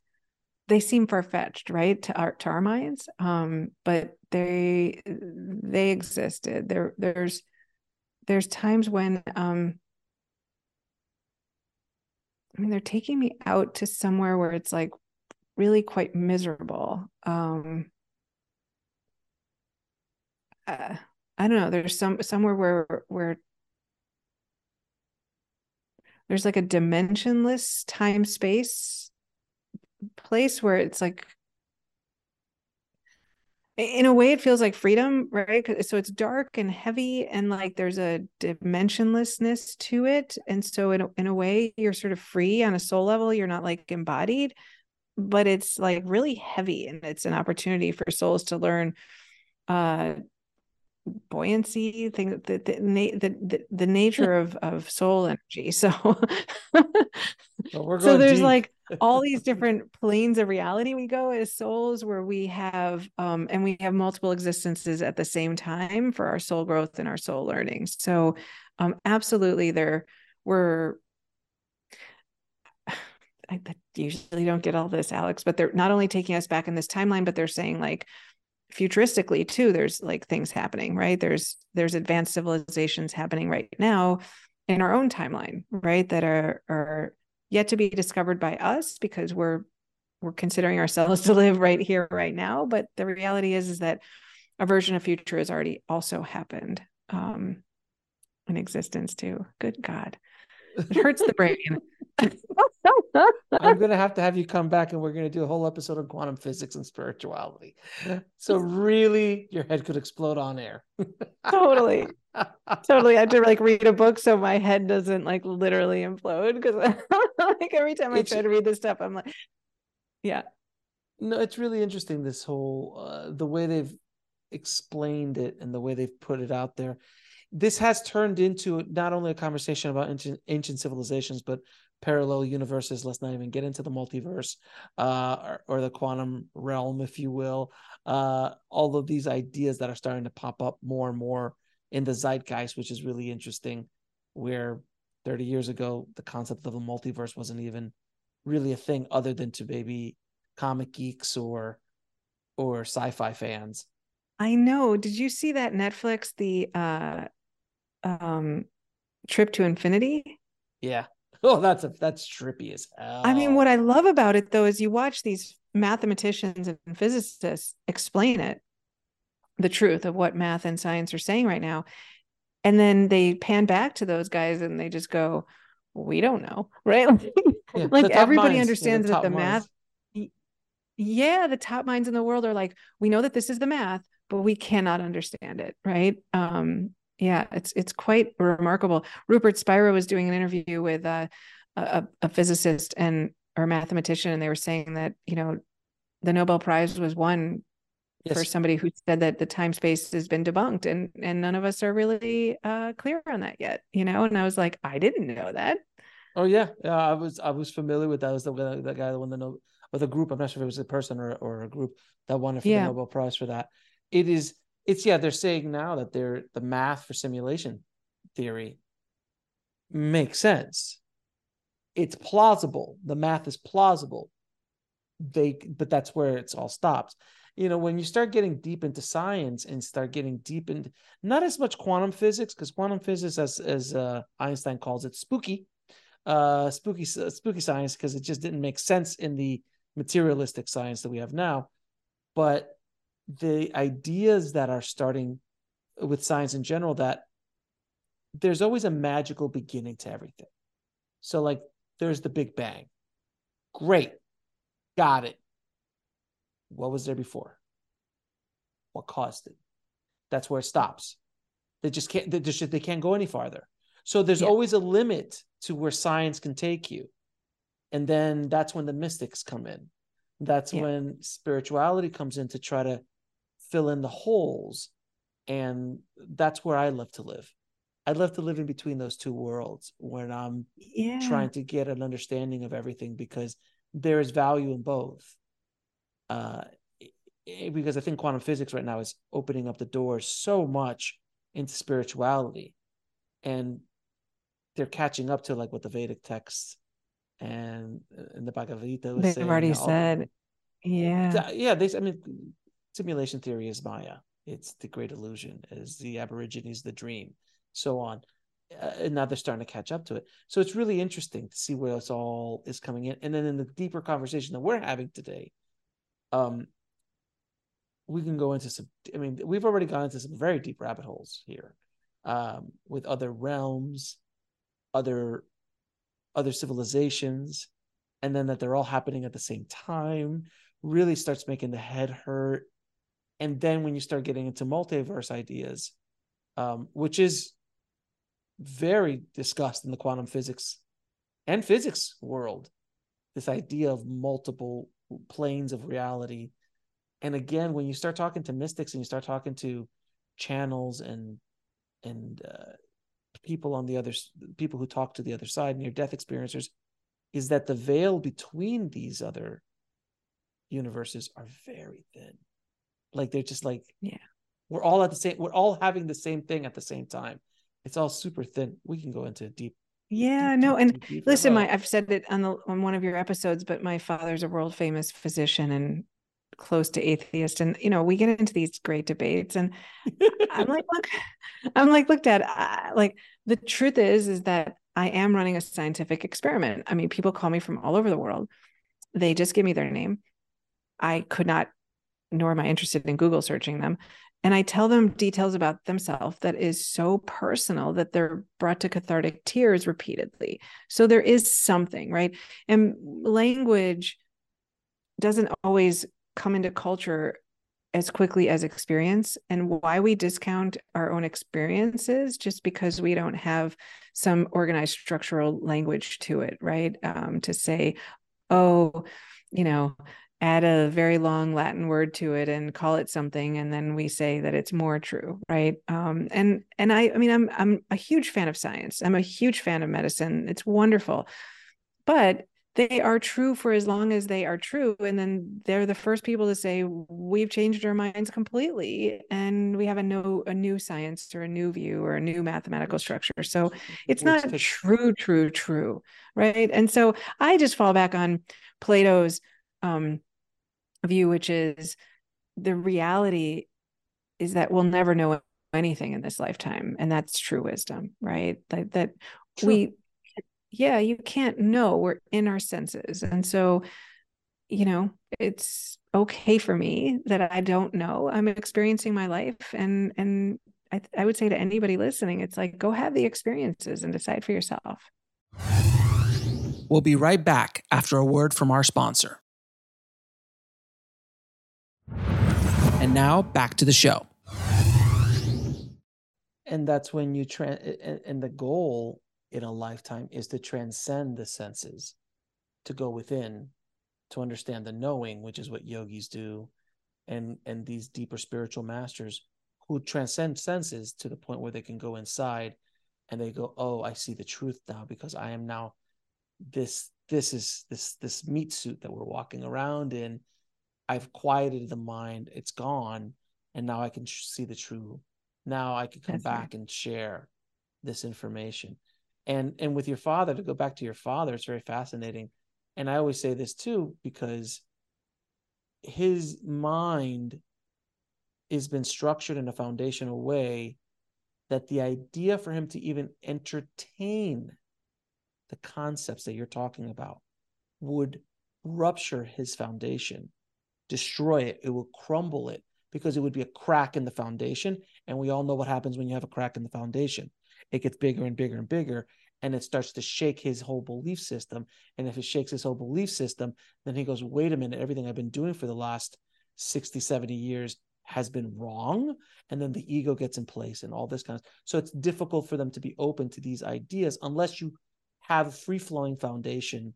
they seem far-fetched right to our to our minds um but they they existed there there's there's times when um I mean they're taking me out to somewhere where it's like really quite miserable. Um uh, I don't know, there's some somewhere where where there's like a dimensionless time space place where it's like in a way it feels like freedom right? So it's dark and heavy and like there's a dimensionlessness to it and so in a, in a way you're sort of free on a soul level you're not like embodied but it's like really heavy and it's an opportunity for souls to learn uh buoyancy thing the the, the the, nature of of soul energy so well, so there's deep. like all these different planes of reality we go as souls where we have um and we have multiple existences at the same time for our soul growth and our soul learning so um absolutely there we're I usually don't get all this, Alex, but they're not only taking us back in this timeline, but they're saying like futuristically too there's like things happening right? There's there's advanced civilizations happening right now in our own timeline right? That are are yet to be discovered by us because we're we're considering ourselves to live right here right now. But the reality is is that a version of future has already also happened um in existence too. Good god it hurts the brain I'm gonna have to have you come back and we're gonna do a whole episode on quantum physics and spirituality. So really your head could explode on air. totally. Totally. I have to like read a book so my head doesn't like literally implode because like every time I it's, try to read this stuff, I'm like, yeah. No, it's really interesting this whole uh, the way they've explained it and the way they've put it out there this has turned into not only a conversation about ancient, ancient civilizations, but parallel universes. Let's not even get into the multiverse uh, or, or, the quantum realm, if you will. Uh, all of these ideas that are starting to pop up more and more in the zeitgeist, which is really interesting. Where 30 years ago, the concept of a multiverse wasn't even really a thing, other than to maybe comic geeks or or sci-fi fans. I know. Did you see that Netflix the uh um trip to infinity? Yeah. Oh, that's a that's trippy as hell. I mean, what I love about it though is you watch these mathematicians and physicists explain it, the truth of what math and science are saying right now. And then they pan back to those guys and they just go, we don't know, right? yeah, like everybody minds, understands yeah, that the minds. math. Yeah, the top minds in the world are like, we know that this is the math, but we cannot understand it, right? Um, yeah, it's it's quite remarkable. Rupert Spira was doing an interview with uh, a, a physicist and or mathematician, and they were saying that you know the Nobel Prize was won yes. for somebody who said that the time space has been debunked, and and none of us are really uh, clear on that yet. You know, and I was like, I didn't know that. Oh yeah, yeah, I was I was familiar with that. was the that guy that won the Nobel or the group. I'm not sure if it was a person or or a group that won it for yeah. the Nobel Prize for that. It is it's yeah they're saying now that they're the math for simulation theory makes sense. It's plausible. The math is plausible. They but that's where it's all stops. You know when you start getting deep into science and start getting deep into not as much quantum physics because quantum physics as as uh, einstein calls it spooky uh spooky spooky science because it just didn't make sense in the materialistic science that we have now. But the ideas that are starting with science in general that there's always a magical beginning to everything. So, like, there's the Big Bang. Great. Got it. What was there before? What caused it? That's where it stops. They just can't, they, just, they can't go any farther. So, there's yeah. always a limit to where science can take you. And then that's when the mystics come in. That's yeah. when spirituality comes in to try to fill in the holes. And that's where I love to live. I love to live in between those two worlds when I'm yeah. trying to get an understanding of everything because there is value in both. Uh, because I think quantum physics right now is opening up the door so much into spirituality, and they're catching up to like what the Vedic texts and and the Bhagavad Gita was They've saying, already said, yeah, yeah. They, I mean, simulation theory is Maya. It's the great illusion, is the Aborigines, the dream, so on. Uh, and now they're starting to catch up to it. So it's really interesting to see where this all is coming in. And then in the deeper conversation that we're having today, um, we can go into some. I mean, we've already gone into some very deep rabbit holes here, um, with other realms, other other civilizations, and then that they're all happening at the same time really starts making the head hurt and then when you start getting into multiverse ideas um, which is very discussed in the quantum physics and physics world this idea of multiple planes of reality. And again when you start talking to mystics and you start talking to channels and and uh, people on the other people who talk to the other side near death experiencers is that the veil between these other universes are very thin like they're just like, yeah, we're all at the same, we're all having the same thing at the same time. It's all super thin. We can go into deep. Yeah, deep, no, deep, and deep, listen, my I've said it on the on one of your episodes, but my father's a world famous physician and close to atheist and you know we get into these great debates and i'm like look i'm like look dad I, like the truth is is that i am running a scientific experiment i mean people call me from all over the world they just give me their name i could not nor am I interested in Google searching them. And I tell them details about themselves that is so personal that they're brought to cathartic tears repeatedly. So there is something, right? And language doesn't always come into culture as quickly as experience and why we discount our own experiences just because we don't have some organized structural language to it right um, to say oh you know add a very long latin word to it and call it something and then we say that it's more true right? Um, and and i i mean i'm i'm a huge fan of science. I'm a huge fan of medicine. It's wonderful. But they are true for as long as they are true and then they're the first people to say we've changed our minds completely and we have a new a new science or a new view or a new mathematical structure. So it's not true true true right? And so i just fall back on plato's um, view which is the reality is that we'll never know anything in this lifetime and that's true wisdom right? That, that we yeah you can't know we're in our senses and so you know it's okay for me that i don't know. I'm experiencing my life and and I, I would say to anybody listening it's like go have the experiences and decide for yourself. We'll be right back after a word from our sponsor and now back to the show and that's when you try and the goal in a lifetime is to transcend the senses, to go within, to understand the knowing, which is what yogis do, and and these deeper spiritual masters who transcend senses to the point where they can go inside and they go, Oh, I see the truth now because I am now this this is this this meat suit that we're walking around in. I've quieted the mind, it's gone, and now I can see the true. Now I can come That's back right. and share this information and and with your father to go back to your father it's very fascinating and i always say this too because his mind has been structured in a foundational way that the idea for him to even entertain the concepts that you're talking about would rupture his foundation destroy it it will crumble it because it would be a crack in the foundation. And we all know what happens when you have a crack in the foundation. It gets bigger and bigger and bigger and it starts to shake his whole belief system. And if it shakes his whole belief system then he goes wait a minute everything i've been doing for the last 60 70 years has been wrong. And then the ego gets in place and all this kind of so it's difficult for them to be open to these ideas unless you have a free flowing foundation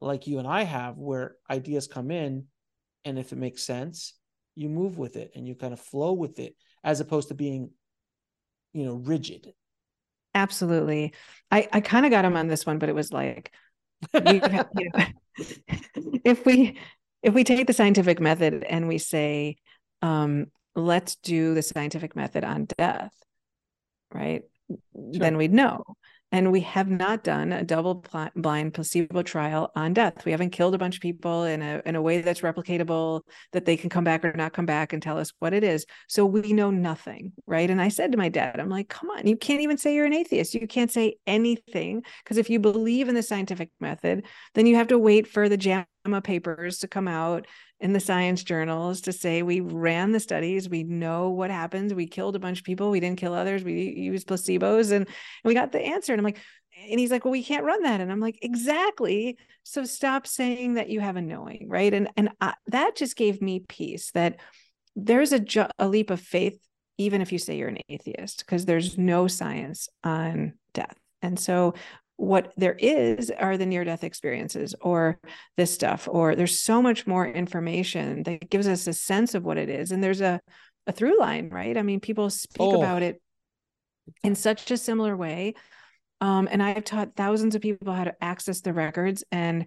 like you and i have where ideas come in and if it makes sense you move with it and you kind of flow with it as opposed to being you know rigid Absolutely. I, I kind of got him on this one, but it was like, you know, if we if we take the scientific method and we say, um, let's do the scientific method on death, right? Sure. Then we'd know. And we have not done a double blind placebo trial on death. We haven't killed a bunch of people in a in a way that's replicatable that they can come back or not come back and tell us what it is. So we know nothing, right? And I said to my dad, I'm like, "Come on, you can't even say you're an atheist. You can't say anything because if you believe in the scientific method, then you have to wait for the JAMA papers to come out in the science journals to say we ran the studies, we know what happens, we killed a bunch of people, we didn't kill others, we used placebos, and, and we got the answer. And I'm like, and he's like, well, we can't run that. And I'm like, exactly. So stop saying that you have a knowing, right? And and I, that just gave me peace that there's a, ju- a leap of faith, even if you say you're an atheist, because there's no science on death. And so what there is are the near death experiences or this stuff or there's so much more information that gives us a sense of what it is. And there's a a through line right? I mean people speak oh. about it in such a similar way. Um, and i've taught thousands of people how to access the records and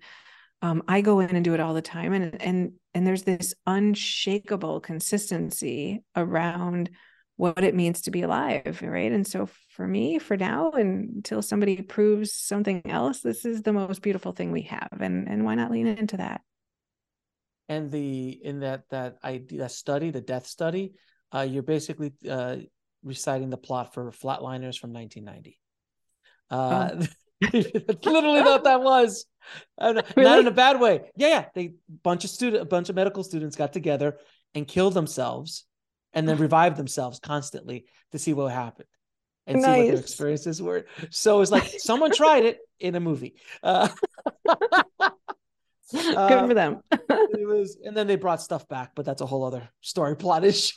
um, i go in and do it all the time. And and and there's this unshakable consistency around what it means to be alive right? And so for me for now and until somebody proves something else this is the most beautiful thing we have and and why not lean into that? And the in that that idea that study the death study uh you're basically uh reciting the plot for flatliners from 1990 uh oh. literally what that was really? not in a bad way. Yeah yeah. They bunch of student a bunch of medical students got together and killed themselves and then revive themselves constantly to see what happened and nice. see what their experiences were. So it's like someone tried it in a movie. Uh, Good for them. it was, and then they brought stuff back, but that's a whole other story plot issue.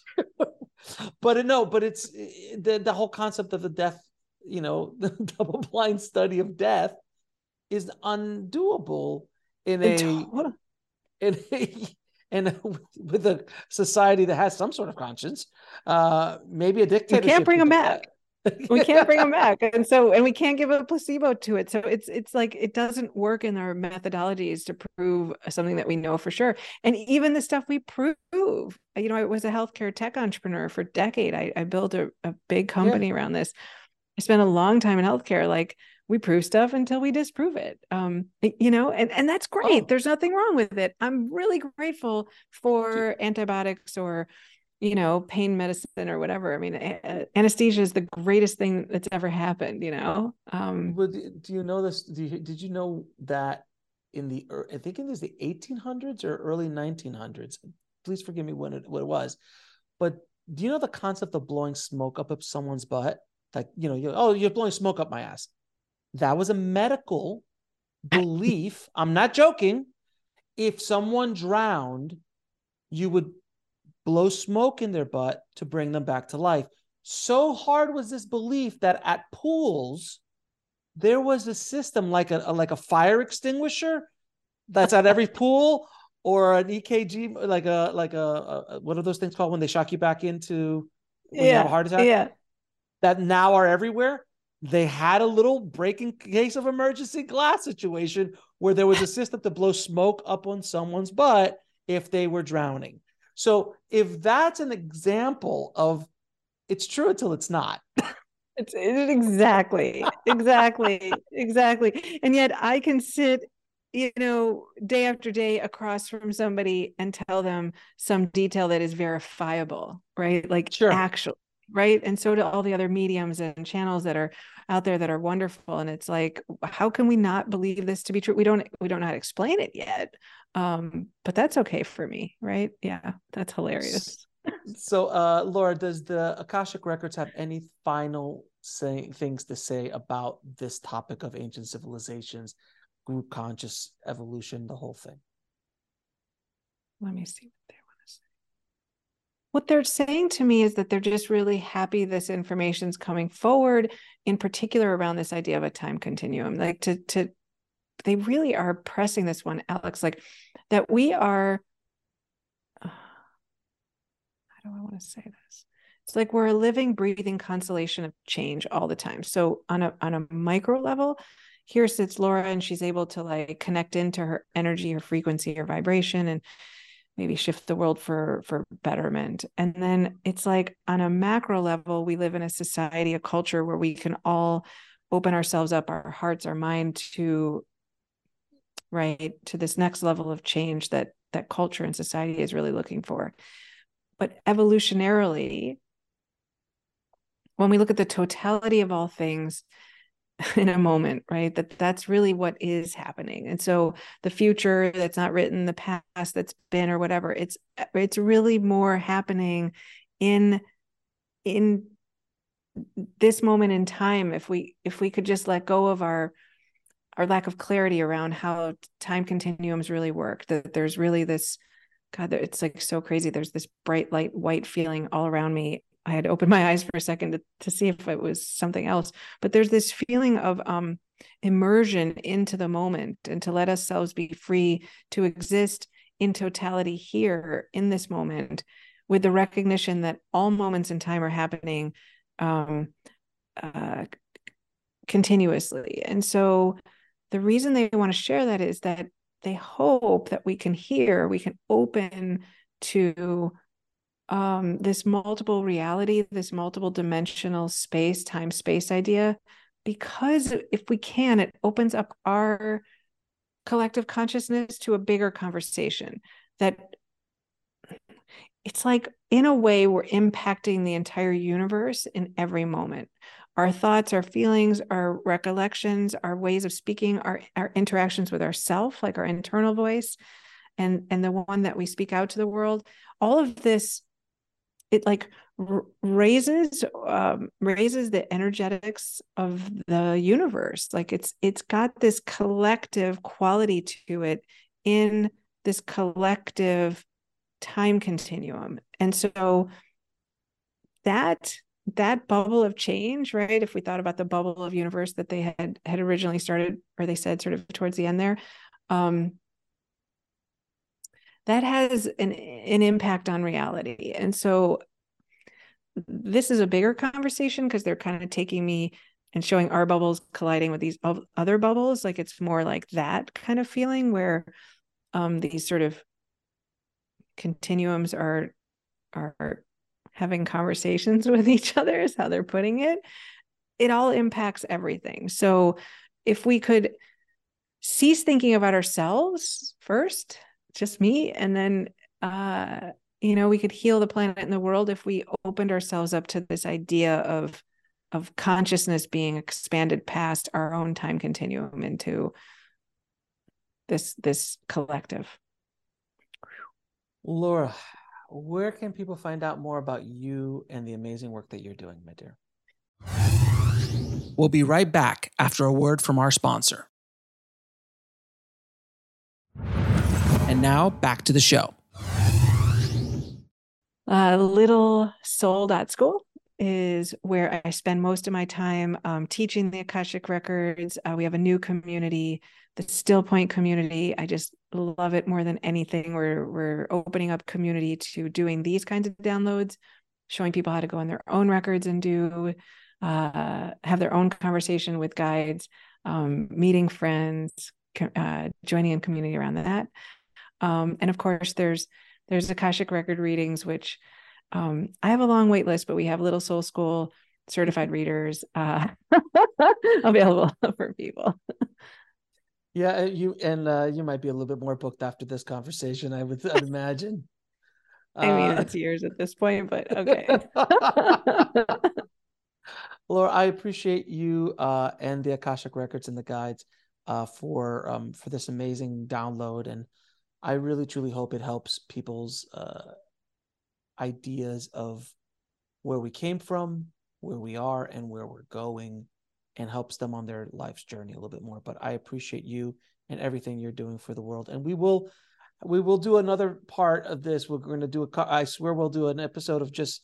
but no, but it's the the whole concept of the death, you know, the double blind study of death is undoable in a in a and with a society that has some sort of conscience, uh, maybe a dictatorship. You can't bring them back. we can't bring them back and so and we can't give a placebo to it so it's it's like it doesn't work in our methodologies to prove something that we know for sure and even the stuff we prove you know i was a healthcare tech entrepreneur for a decade i, I built a, a big company yeah. around this i spent a long time in healthcare like we prove stuff until we disprove it. Um you know and and that's great. Oh. there's nothing wrong with it. I'm really grateful for antibiotics or you know pain medicine or whatever. I mean anesthesia is the greatest thing that's ever happened you know? Um well, do you know this? You, did you know that in the i think it was the 1800s or early 1900s please forgive me when it what it was. But do you know the concept of blowing smoke up up someone's butt? Like you know you oh you're blowing smoke up my ass that was a medical belief i'm not joking if someone drowned you would blow smoke in their butt to bring them back to life. So hard was this belief that at pools, there was a system like a, a like a fire extinguisher that's at every pool or an EKG, like a like a, a, what are those things called when they shock you back into when yeah, you have a heart attack? Yeah, that now are everywhere. They had a little break in case of emergency glass situation where there was a system to blow smoke up on someone's butt if they were drowning. So if that's an example of it's true until it's not. it's it, exactly, exactly, exactly. And yet I can sit, you know, day after day across from somebody and tell them some detail that is verifiable, right? Like sure. actually right? And so do all the other mediums and channels that are out there that are wonderful. And it's like how can we not believe this to be true? We don't we don't know how to explain it yet. Um but that's okay for me right? Yeah that's hilarious. So uh laura does the akashic records have any final say things to say about this topic of ancient civilizations group conscious evolution the whole thing? Let me see what they want to say what they're saying to me is that they're just really happy this information's coming forward in particular around this idea of a time continuum like to to they really are pressing this one, Alex, like that we are. Uh, how do I want to say this? It's like we're a living, breathing constellation of change all the time. So on a on a micro level, here sits Laura, and she's able to like connect into her energy, her frequency, her vibration, and maybe shift the world for for betterment. And then it's like on a macro level we live in a society a culture where we can all open ourselves up our hearts our mind to right to this next level of change that that culture and society is really looking for. But evolutionarily when we look at the totality of all things in a moment right? That that's really what is happening. And so the future that's not written the past that's been or whatever it's it's really more happening in in this moment in time if we if we could just let go of our our lack of clarity around how time continuums really work that there's really this god it's like so crazy. There's this bright light white feeling all around me i had opened my eyes for a second to, to see if it was something else. But there's this feeling of um immersion into the moment and to let ourselves be free to exist in totality here in this moment with the recognition that all moments in time are happening um uh continuously. And so the reason they want to share that is that they hope that we can hear, we can open to um, this multiple reality, this multiple dimensional space, time space idea, because if we can, it opens up our collective consciousness to a bigger conversation that it's like in a way we're impacting the entire universe in every moment our thoughts, our feelings, our recollections, our ways of speaking, our, our interactions with ourself, like our internal voice, and and the one that we speak out to the world. All of this, it like r- raises um, raises the energetics of the universe. Like it's it's got this collective quality to it in this collective time continuum, and so that that bubble of change right if we thought about the bubble of universe that they had had originally started or they said sort of towards the end there um that has an an impact on reality. And so this is a bigger conversation because they're kind of taking me and showing our bubbles colliding with these other bubbles. Like it's more like that kind of feeling where um these sort of continuums are are having conversations with each other is how they're putting it. It all impacts everything. So if we could cease thinking about ourselves first just me. And then uh you know we could heal the planet and the world if we opened ourselves up to this idea of of consciousness being expanded past our own time continuum into this this collective. Laura where can people find out more about you and the amazing work that you're doing my dear? We'll be right back after a word from our sponsor and now back to the show little soul school is where I spend most of my time um, teaching the Akashic Records. Uh, we have a new community, the Still Point community. I just love it more than anything. We're we're opening up community to doing these kinds of downloads, showing people how to go on their own records and do uh, have their own conversation with guides, um, meeting friends, uh, joining in community around that. Um, and of course, there's there's Akashic record readings, which um, I have a long wait list, but we have Little Soul School certified readers uh, available for people. Yeah, uh, you and uh, you might be a little bit more booked after this conversation. I would I'd imagine. I mean, uh, it's years at this point, but okay. Laura, I appreciate you uh, and the Akashic Records and the guides uh, for um, for this amazing download, and I really truly hope it helps people's uh, ideas of where we came from, where we are, and where we're going, and helps them on their life's journey a little bit more. But I appreciate you and everything you're doing for the world, and we will we will do another part of this. We're going to do a. I swear we'll do an episode of just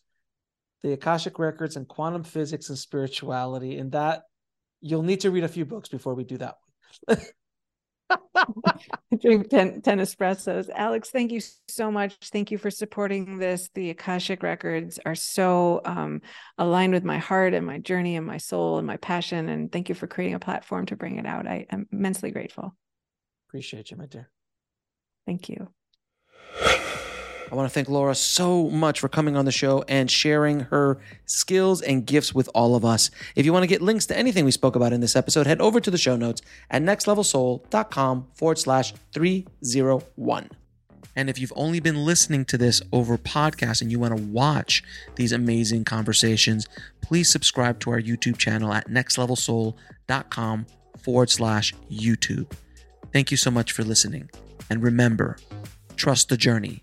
the Akashic records and quantum physics and spirituality, and that you'll need to read a few books before we do that one. drink 10, 10 espressos. Alex, thank you so much. Thank you for supporting this. The Akashic records are so um, aligned with my heart and my journey and my soul and my passion. And thank you for creating a platform to bring it out. I am immensely grateful. Appreciate you, my dear. Thank you. I want to thank Laura so much for coming on the show and sharing her skills and gifts with all of us. If you want to get links to anything we spoke about in this episode, head over to the show notes at nextlevelsoul.com forward slash 301. And if you've only been listening to this over podcast and you want to watch these amazing conversations, please subscribe to our YouTube channel at nextlevelsoul.com forward slash YouTube. Thank you so much for listening. And remember, trust the journey